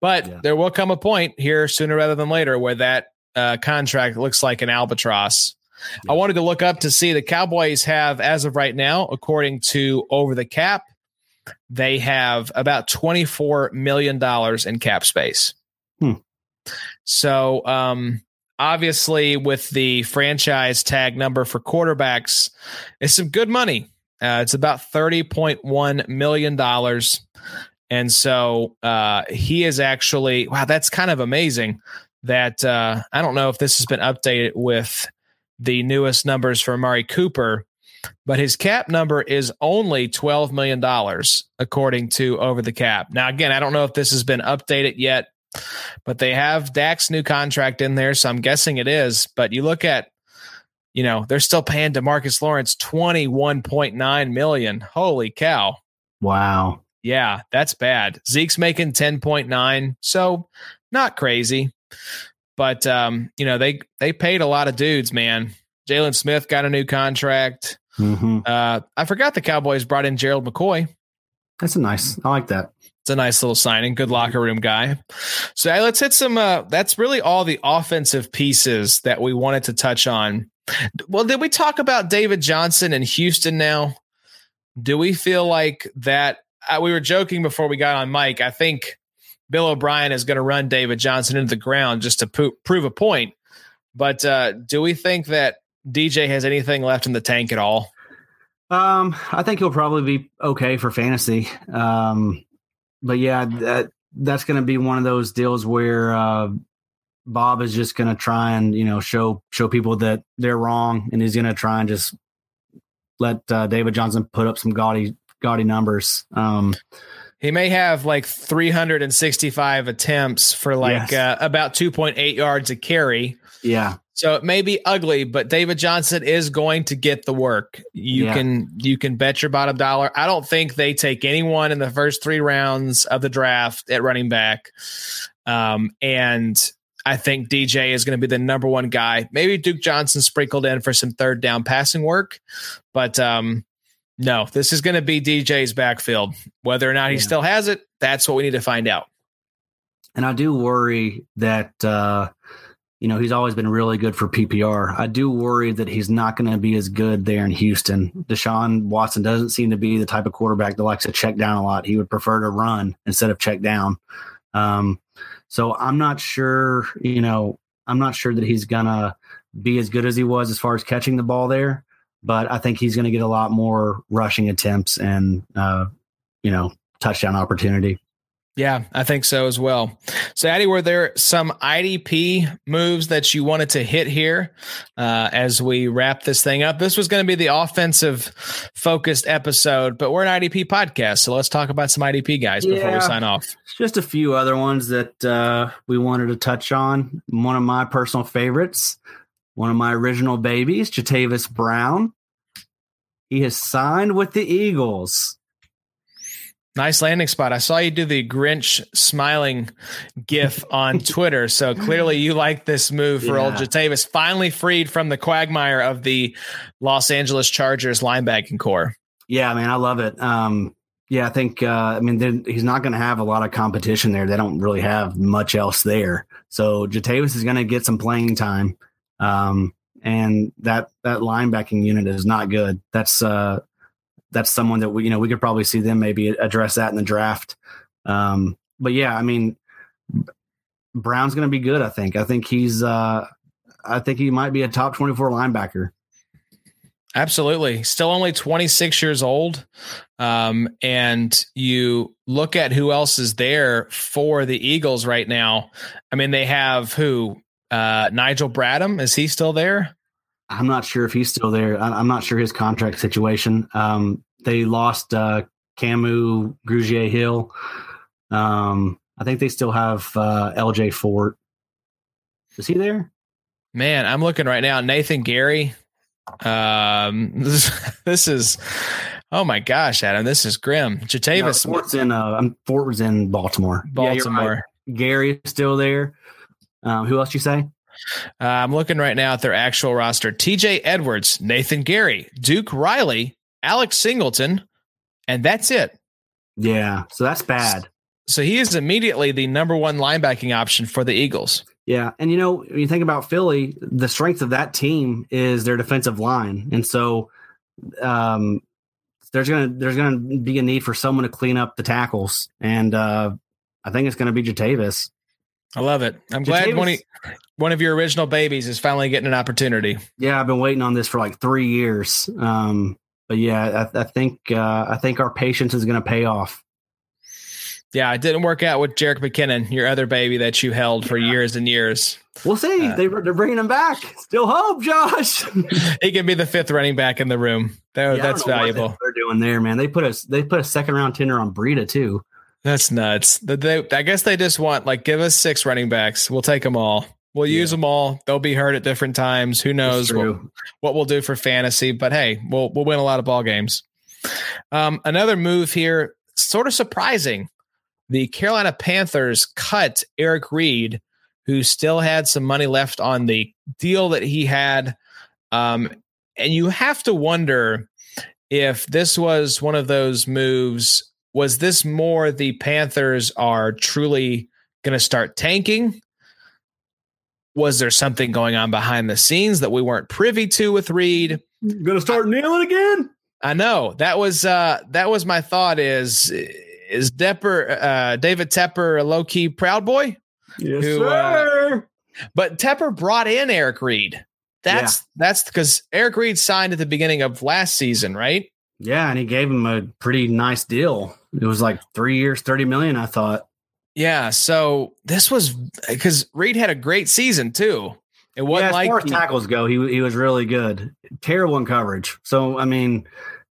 But yeah. there will come a point here sooner rather than later where that uh, contract looks like an albatross. Yeah. I wanted to look up to see the Cowboys have, as of right now, according to Over the Cap, they have about $24 million in cap space. Hmm. So, um, obviously, with the franchise tag number for quarterbacks, it's some good money. Uh, it's about $30.1 million. And so uh, he is actually, wow, that's kind of amazing that uh, I don't know if this has been updated with the newest numbers for Amari Cooper, but his cap number is only $12 million, according to Over the Cap. Now, again, I don't know if this has been updated yet, but they have Dak's new contract in there, so I'm guessing it is. But you look at, you know, they're still paying Demarcus Lawrence 21.9 million. Holy cow. Wow. Yeah, that's bad. Zeke's making 10.9, so not crazy. But um, you know, they they paid a lot of dudes, man. Jaylon Smith got a new contract. Mm-hmm. Uh, I forgot the Cowboys brought in Gerald McCoy. That's a nice. I like that. It's a nice little signing. Good locker room guy. So hey, let's hit some. Uh, that's really all the offensive pieces that we wanted to touch on. Well, did we talk about David Johnson in Houston now? Do we feel like that? Uh, we were joking before we got on mic. I think Bill O'Brien is going to run David Johnson into the ground just to po- prove a point. But uh, do we think that DJ has anything left in the tank at all? Um, I think he'll probably be okay for fantasy. Um, but yeah, that that's going to be one of those deals where uh, Bob is just going to try and you know show show people that they're wrong, and he's going to try and just let uh, David Johnson put up some gaudy gaudy numbers. Um, he may have like 365 attempts for like yes. uh, about 2.8 yards a carry. Yeah. So it may be ugly, but David Johnson is going to get the work. You yeah. can you can bet your bottom dollar. I don't think they take anyone in the first three rounds of the draft at running back. Um, and I think DJ is going to be the number one guy. Maybe Duke Johnson sprinkled in for some third down passing work, but um, no, this is going to be DJ's backfield. Whether or not he yeah. still has it, that's what we need to find out. And I do worry that uh, you know he's always been really good for PPR. I do worry that he's not going to be as good there in Houston. Deshaun Watson doesn't seem to be the type of quarterback that likes to check down a lot. He would prefer to run instead of check down. Um, so I'm not sure. You know, I'm not sure that he's gonna be as good as he was as far as catching the ball there but I think he's going to get a lot more rushing attempts and, uh, you know, touchdown opportunity. Yeah, I think so as well. So, Addy, were there some IDP moves that you wanted to hit here uh, as we wrap this thing up? This was going to be the offensive focused episode, but we're an IDP podcast, so let's talk about some IDP guys yeah, before we sign off. Just a few other ones that uh, we wanted to touch on. One of my personal favorites, one of my original babies, Jatavis Brown. He has signed with the Eagles. Nice landing spot. I saw you do the Grinch smiling gif on Twitter. So clearly you like this move for yeah. old Jatavis, finally freed from the quagmire of the Los Angeles Chargers linebacking corps. Yeah, man, I love it. Um, yeah, I think, uh, I mean, he's not going to have a lot of competition there. They don't really have much else there. So Jatavis is going to get some playing time. Um, and that that linebacking unit is not good. That's uh, that's someone that we you know we could probably see them maybe address that in the draft. Um, but yeah, I mean, Brown's going to be good. I think. I think he's. Uh, I think he might be a top twenty-four linebacker. Absolutely. Still only 26 years old. Um, and you look at who else is there for the Eagles right now. I mean, they have who? Uh, Nigel Bradham is he still there? I'm not sure if he's still there. I, am not sure his contract situation. Um, they lost uh, Kamu Grugier Hill. Um, I think they still have uh, LJ Fort. Is he there? Man, I'm looking right now. Nathan Gerry. Um, this, this is oh my gosh, Adam, this is grim. Jatavis no, Fort's in uh, Fort was in Baltimore. Baltimore. Yeah, right. Gerry is still there. Um, who else you say? Uh, I'm looking right now at their actual roster: T.J. Edwards, Nathan Gerry, Duke Riley, Alex Singleton, and that's it. Yeah, so that's bad. So he is immediately the number one linebacking option for the Eagles. Yeah, and you know when you think about Philly, the strength of that team is their defensive line, and so um, there's gonna there's gonna be a need for someone to clean up the tackles, and uh, I think it's gonna be Jatavis. I love it. I'm glad one of, one of your original babies is finally getting an opportunity. Yeah, I've been waiting on this for like three years. Um, but yeah, I, I think uh, I think our patience is going to pay off. Yeah, it didn't work out with Jerick McKinnon, your other baby that you held for yeah. years and years. We'll see. Uh, they, they're bringing him back. Still hope, Josh. he can be the fifth running back in the room. That, yeah, that's valuable. they're doing there, man. They put a they put a second round tender on Breida too. That's nuts. They, I guess they just want like give us six running backs. We'll take them all. We'll yeah. use them all. They'll be hurt at different times. Who knows what, what we'll do for fantasy? But hey, we'll we'll win a lot of ball games. Um, another move here, sort of surprising. The Carolina Panthers cut Eric Reid, who still had some money left on the deal that he had. Um, and you have to wonder if this was one of those moves was this more the Panthers are truly going to start tanking? Was there something going on behind the scenes that we weren't privy to with Reid? Going to start kneeling again? I know that was uh that was my thought. Is is Depper uh, David Tepper a low key proud boy? Yes, who, sir. Uh, but Tepper brought in Eric Reid. That's yeah. that's because Eric Reid signed at the beginning of last season, right? Yeah, and he gave him a pretty nice deal. It was like three years, 30 million, I thought. Yeah. So this was because Reid had a great season too. It wasn't yeah, as like far as tackles go, he he was really good. Terrible in coverage. So I mean,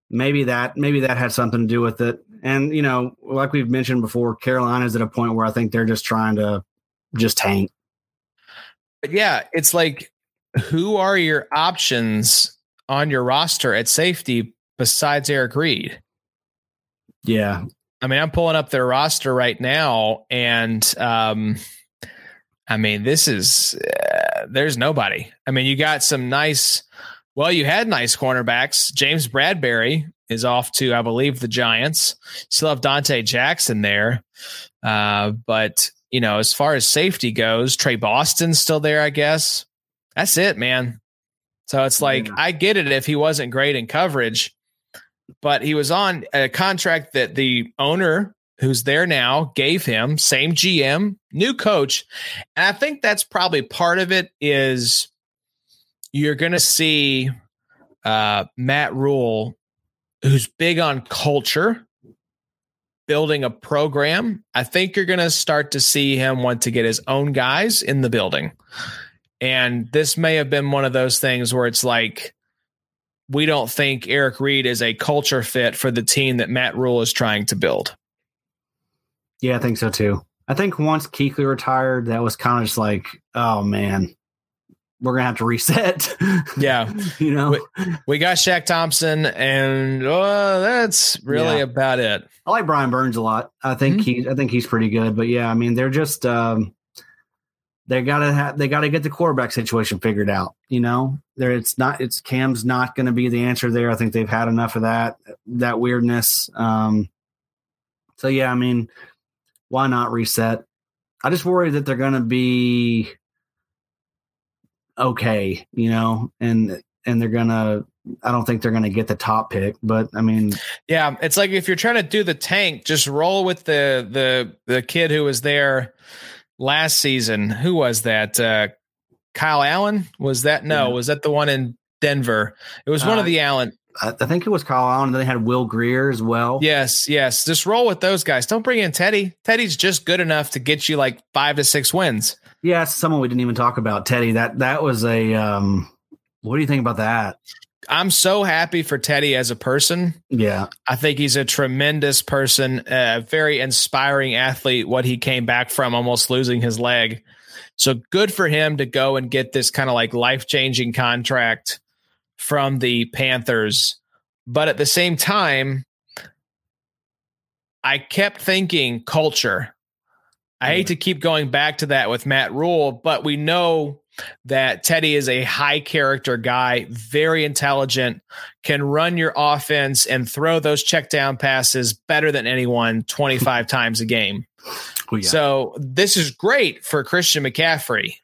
maybe that maybe that had something to do with it. And you know, like we've mentioned before, Carolina's at a point where I think they're just trying to just tank. But yeah, it's like who are your options on your roster at safety besides Eric Reid? Yeah. I mean, I'm pulling up their roster right now, and um, I mean, this is uh, there's nobody. I mean, you got some nice. Well, you had nice cornerbacks. James Bradberry is off to, I believe, the Giants. Still have Donte Jackson there, uh, but you know, as far as safety goes, Tre Boston's still there. I guess that's it, man. So it's like yeah. I get it if he wasn't great in coverage, but he was on a contract that the owner who's there now gave him same GM, new coach. And I think that's probably part of it is you're going to see uh, Matt Rhule who's big on culture, building a program. I think you're going to start to see him want to get his own guys in the building. And this may have been one of those things where it's like, we don't think Eric Reid is a culture fit for the team that Matt Rhule is trying to build. Yeah, I think so too. I think once Kuechly retired, that was kind of just like, oh man, we're gonna have to reset. Yeah, you know, we, we, got Shaq Thompson, and uh, that's really yeah. about it. I like Brian Burns a lot. I think mm-hmm. he, I think he's pretty good. But yeah, I mean, they're just um, they gotta have they gotta get the quarterback situation figured out. You know, there it's not it's Cam's not going to be the answer there. I think they've had enough of that that weirdness. Um, so yeah, I mean, why not reset? I just worry that they're going to be okay, you know, and and they're gonna. I don't think they're to get the top pick, but I mean, yeah, it's like if you're trying to do the tank, just roll with the the the kid who was there last season. Who was that? Uh, Kyle Allen? Was that no? Yeah. Was that the one in Denver? It was one uh, of the Allen. I, I think it was Kyle Allen. And then they had Will Grier as well. Yes, yes. Just roll with those guys. Don't bring in Teddy. Teddy's just good enough to get you like five to six wins. Yeah, someone we didn't even talk about. Teddy. That that was a. Um, what do you think about that? I'm so happy for Teddy as a person. Yeah. I think he's a tremendous person, a very inspiring athlete, what he came back from almost losing his leg. So good for him to go and get this kind of like life changing contract from the Panthers. But at the same time, I kept thinking culture. I hate to keep going back to that with Matt Rhule, but we know that Teddy is a high character guy, very intelligent, can run your offense and throw those check down passes better than anyone 25 times a game. Oh, yeah. So this is great for Christian McCaffrey.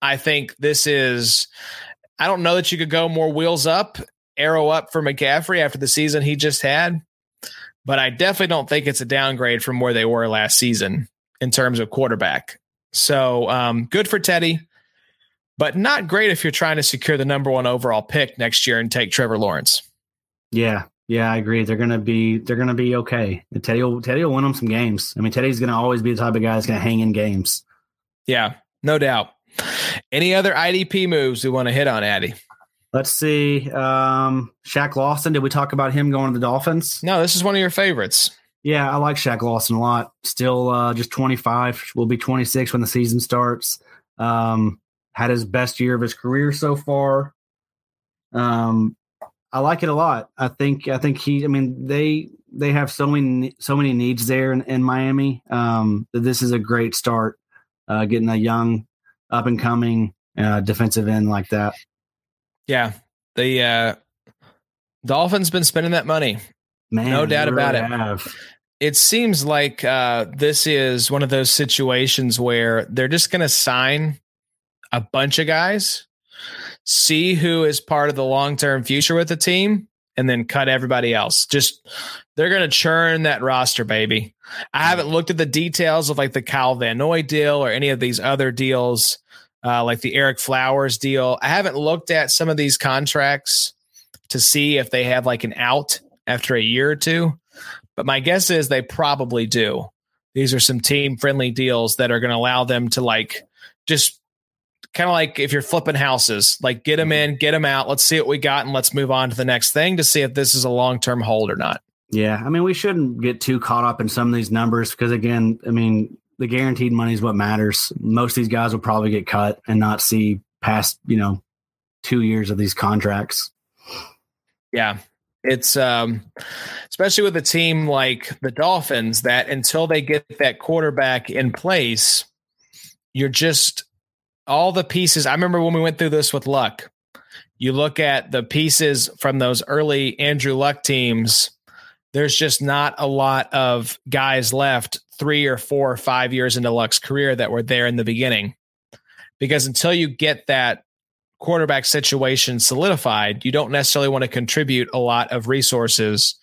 I think this is, I don't know that you could go more wheels up, arrow up for McCaffrey after the season he just had, but I definitely don't think it's a downgrade from where they were last season in terms of quarterback. So um, good for Teddy but not great if you're trying to secure the number one overall pick next year and take Trevor Lawrence. Yeah, yeah, I agree. They're gonna be they're gonna be okay. Teddy will Teddy will win them some games. I mean, Teddy's gonna always be the type of guy that's gonna hang in games. Yeah, no doubt. Any other IDP moves we want to hit on, Addy? Let's see. Um, Shaq Lawson. Did we talk about him going to the Dolphins? No, this is one of your favorites. Yeah, I like Shaq Lawson a lot. Still uh, just 25. Will be 26 when the season starts. Um, had his best year of his career so far. Um, I like it a lot. I think I think he. I mean they they have so many so many needs there in, in Miami. Um, that this is a great start. Uh, getting a young, up and coming uh, defensive end like that. Yeah, the uh, Dolphins been spending that money. Man, no doubt really about it. Have. It seems like uh, this is one of those situations where they're just going to sign a bunch of guys, see who is part of the long term future with the team, and then cut everybody else. Just they're going to churn that roster, baby. I haven't looked at the details of like the Kyle Van Noy deal or any of these other deals, uh, like the Ereck Flowers deal. I haven't looked at some of these contracts to see if they have like an out after a year or two. But my guess is they probably do. These are some team friendly deals that are going to allow them to like just kind of like if you're flipping houses, like get them mm-hmm. in, get them out. Let's see what we got, and let's move on to the next thing to see if this is a long term hold or not. Yeah, I mean, we shouldn't get too caught up in some of these numbers because, again, I mean, the guaranteed money is what matters. Most of these guys will probably get cut and not see past, you know, two years of these contracts. Yeah, it's um especially with a team like the Dolphins that until they get that quarterback in place, you're just all the pieces. I remember when we went through this with Luck. You look at the pieces from those early Andrew Luck teams, there's just not a lot of guys left three or four or five years into Luck's career that were there in the beginning. Because until you get that quarterback situation solidified, you don't necessarily want to contribute a lot of resources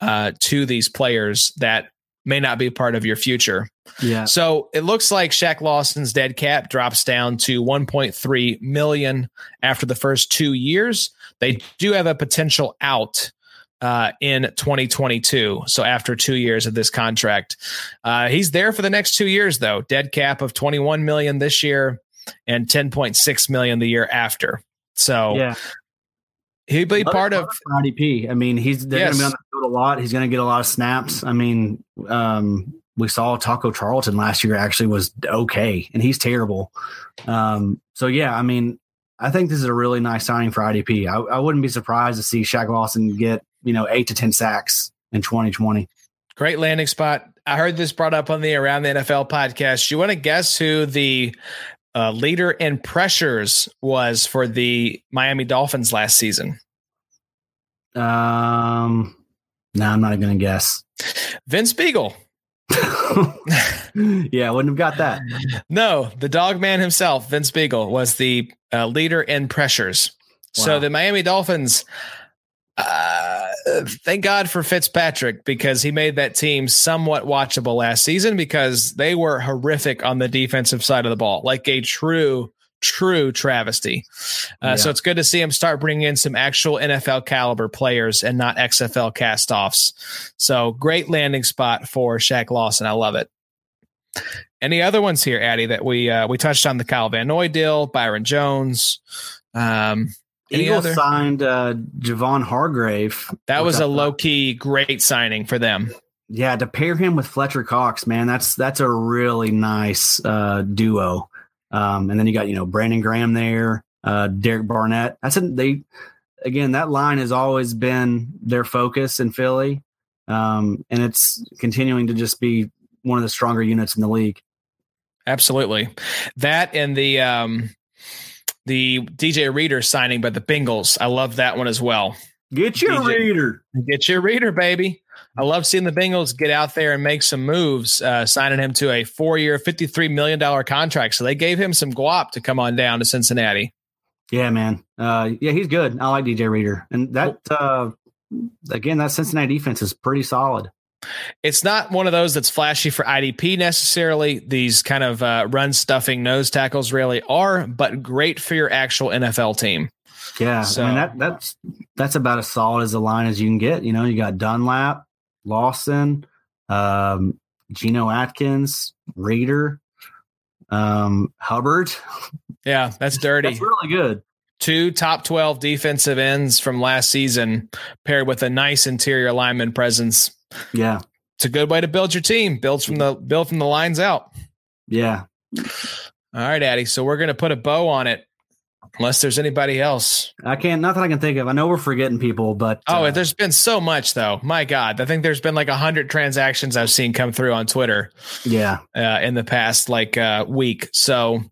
uh, to these players that may not be part of your future. Yeah. So it looks like Shaq Lawson's dead cap drops down to 1.3 million after the first two years. They do have a potential out uh, in 2022. So after two years of this contract, uh, he's there for the next two years, though. Dead cap of 21 million this year and 10.6 million the year after. So yeah. He'd be part of IDP. I mean, he's they're yes. going to be on the field a lot. He's going to get a lot of snaps. I mean, um, we saw Taco Charlton last year actually was okay, and he's terrible. Um, so yeah, I mean, I think this is a really nice signing for IDP. I, I wouldn't be surprised to see Shaq Lawson get you know eight to ten sacks in 2020. Great landing spot. I heard this brought up on the Around the NFL podcast. You want to guess who the uh, leader in pressures was for the Miami Dolphins last season? Um, no, I'm not going to guess. Vince Biegel. yeah, I wouldn't have got that. No, the dog man himself, Vince Biegel, was the uh, leader in pressures. Wow. So the Miami Dolphins, uh, thank God for Fitzpatrick because he made that team somewhat watchable last season because they were horrific on the defensive side of the ball, like a true, true travesty. Uh, Yeah. So it's good to see him start bringing in some actual NFL caliber players and not XFL castoffs. So great landing spot for Shaq Lawson. I love it. Any other ones here, Addy? That we uh, we touched on the Kyle Van Noy deal, Byron Jones. Um, any Eagles other? signed uh, Javon Hargrave. That was a low key great signing for them. Yeah, to pair him with Fletcher Cox, man, that's that's a really nice uh, duo. Um, and then you got you know Brandon Graham there, uh, Derek Barnett. That's a, they again that line has always been their focus in Philly, um, and it's continuing to just be one of the stronger units in the league. Absolutely. That and the um the DJ Reader signing by the Bengals. I love that one as well. Get your DJ. reader. Get your reader, baby. I love seeing the Bengals get out there and make some moves, uh, signing him to a four year, $53 million contract. So they gave him some guap to come on down to Cincinnati. Yeah, man. Uh, yeah, he's good. I like DJ Reader, and that uh, again, that Cincinnati defense is pretty solid. It's not one of those that's flashy for IDP necessarily. These kind of uh, run stuffing nose tackles really are, but great for your actual NFL team. Yeah, So- I mean that that's that's about as solid as a line as you can get. You know, you got Dunlap, Lawson, um, Geno Atkins, Reader, um, Hubbard. Yeah, that's dirty. That's really good. two top 12 defensive ends from last season paired with a nice interior lineman presence. Yeah, It's a good way to build your team. Builds from the build from the lines out. yeah. All right, Addy. So we're gonna put a bow on it. Unless there's anybody else. I can't. Nothing I can think of. I know we're forgetting people, but Oh, uh, there's been so much though. My God, I think there's been like a hundred transactions I've seen come through on Twitter yeah, uh, in the past like uh, week. So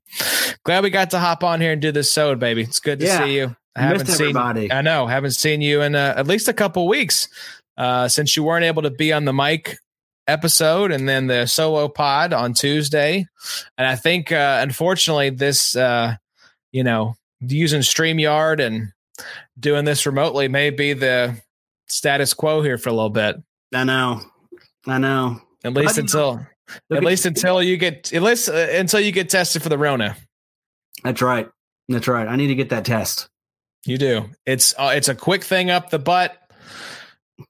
glad we got to hop on here and do this sode, baby. It's good to Yeah. see you. I haven't seen. everybody. I know. Haven't seen you in uh, at least a couple weeks uh, since you weren't able to be on the mic episode and then the solo pod on Tuesday. And I think, uh, unfortunately, this, uh, you know, using StreamYard and doing this remotely may be the status quo here for a little bit. I know, I know. At least until, at at- least until you get, at least uh, until you get tested for the Rona. that's right. That's right. I need to get that test. You do. It's uh, it's a quick thing up the butt.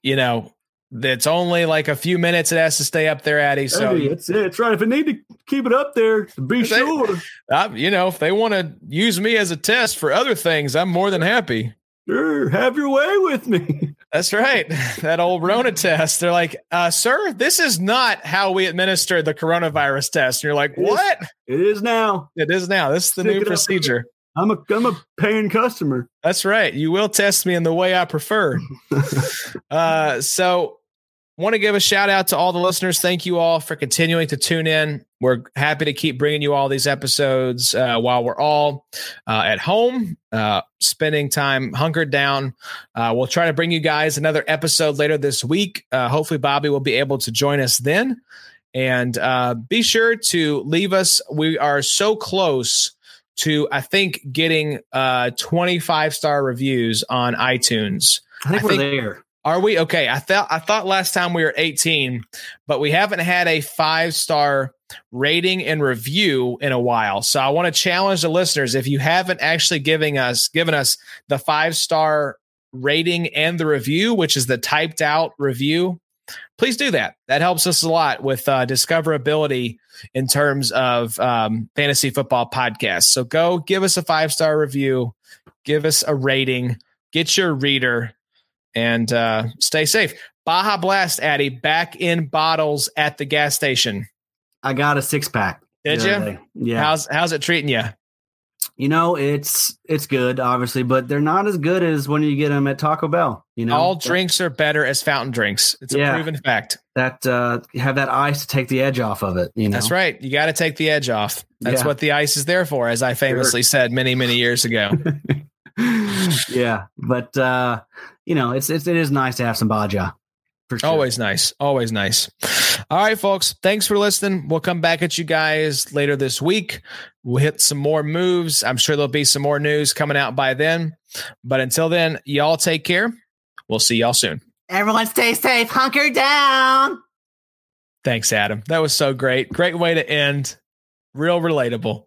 You know, it's only like a few minutes. It has to stay up there, Addy. So, it's it's right. If I need to keep it up there, be They- sure. uh, you know, if they want to use me as a test for other things, I'm more than happy. Sure, have your way with me. That's right. That old Rona test. They're like, uh, sir, this is not how we administer the coronavirus test. And you're like, It is- what? It is now. It is now. This is the Stick new procedure. I'm a I'm a paying customer. That's right. You will test me in the way I prefer. uh, so, want to give a shout out to all the listeners. Thank you all for continuing to tune in. We're happy to keep bringing you all these episodes uh, while we're all uh, at home, uh, spending time hunkered down. Uh, we'll try to bring you guys another episode later this week. Uh, hopefully, Bobby will be able to join us then. And uh, be sure to leave us. We are so close to, I think, getting uh, 25 star reviews on iTunes. I think I we're think- there. Are we okay? I thought I thought last time we were 18, but we haven't had a five star rating and review in a while. So I want to challenge the listeners if you haven't actually giving us given us the five star rating and the review, which is the typed out review, please do that. That helps us a lot with uh, discoverability in terms of um, fantasy football podcasts. So go give us a five star review, give us a rating, get your reader and uh, stay safe. Baja Blast, Addy, back in bottles at the gas station. I got a six pack. Did you? day. Yeah. How's how's it treating you? You know, it's it's good, obviously, but they're not as good as when you get them at Taco Bell. You know, All drinks are better as fountain drinks. It's a Yeah. proven fact. that uh, have that ice to take the edge off of it. You know, That's right. You got to take the edge off. That's Yeah. what the ice is there for, as I famously said many many years ago. yeah, but uh, you know, it's, it's it is nice to have some Baja. For sure. Always nice. Always nice. All right, folks. Thanks for listening. We'll come back at you guys later this week. We'll hit some more moves. I'm sure there'll be some more news coming out by then. But until then, y'all take care. We'll see y'all soon. Everyone, stay safe. Hunker down. Thanks, Adam. That was so great. Great way to end. Real relatable.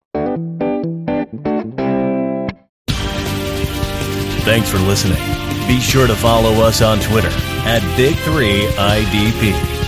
Thanks for listening. Be sure to follow us on Twitter at Big3IDP.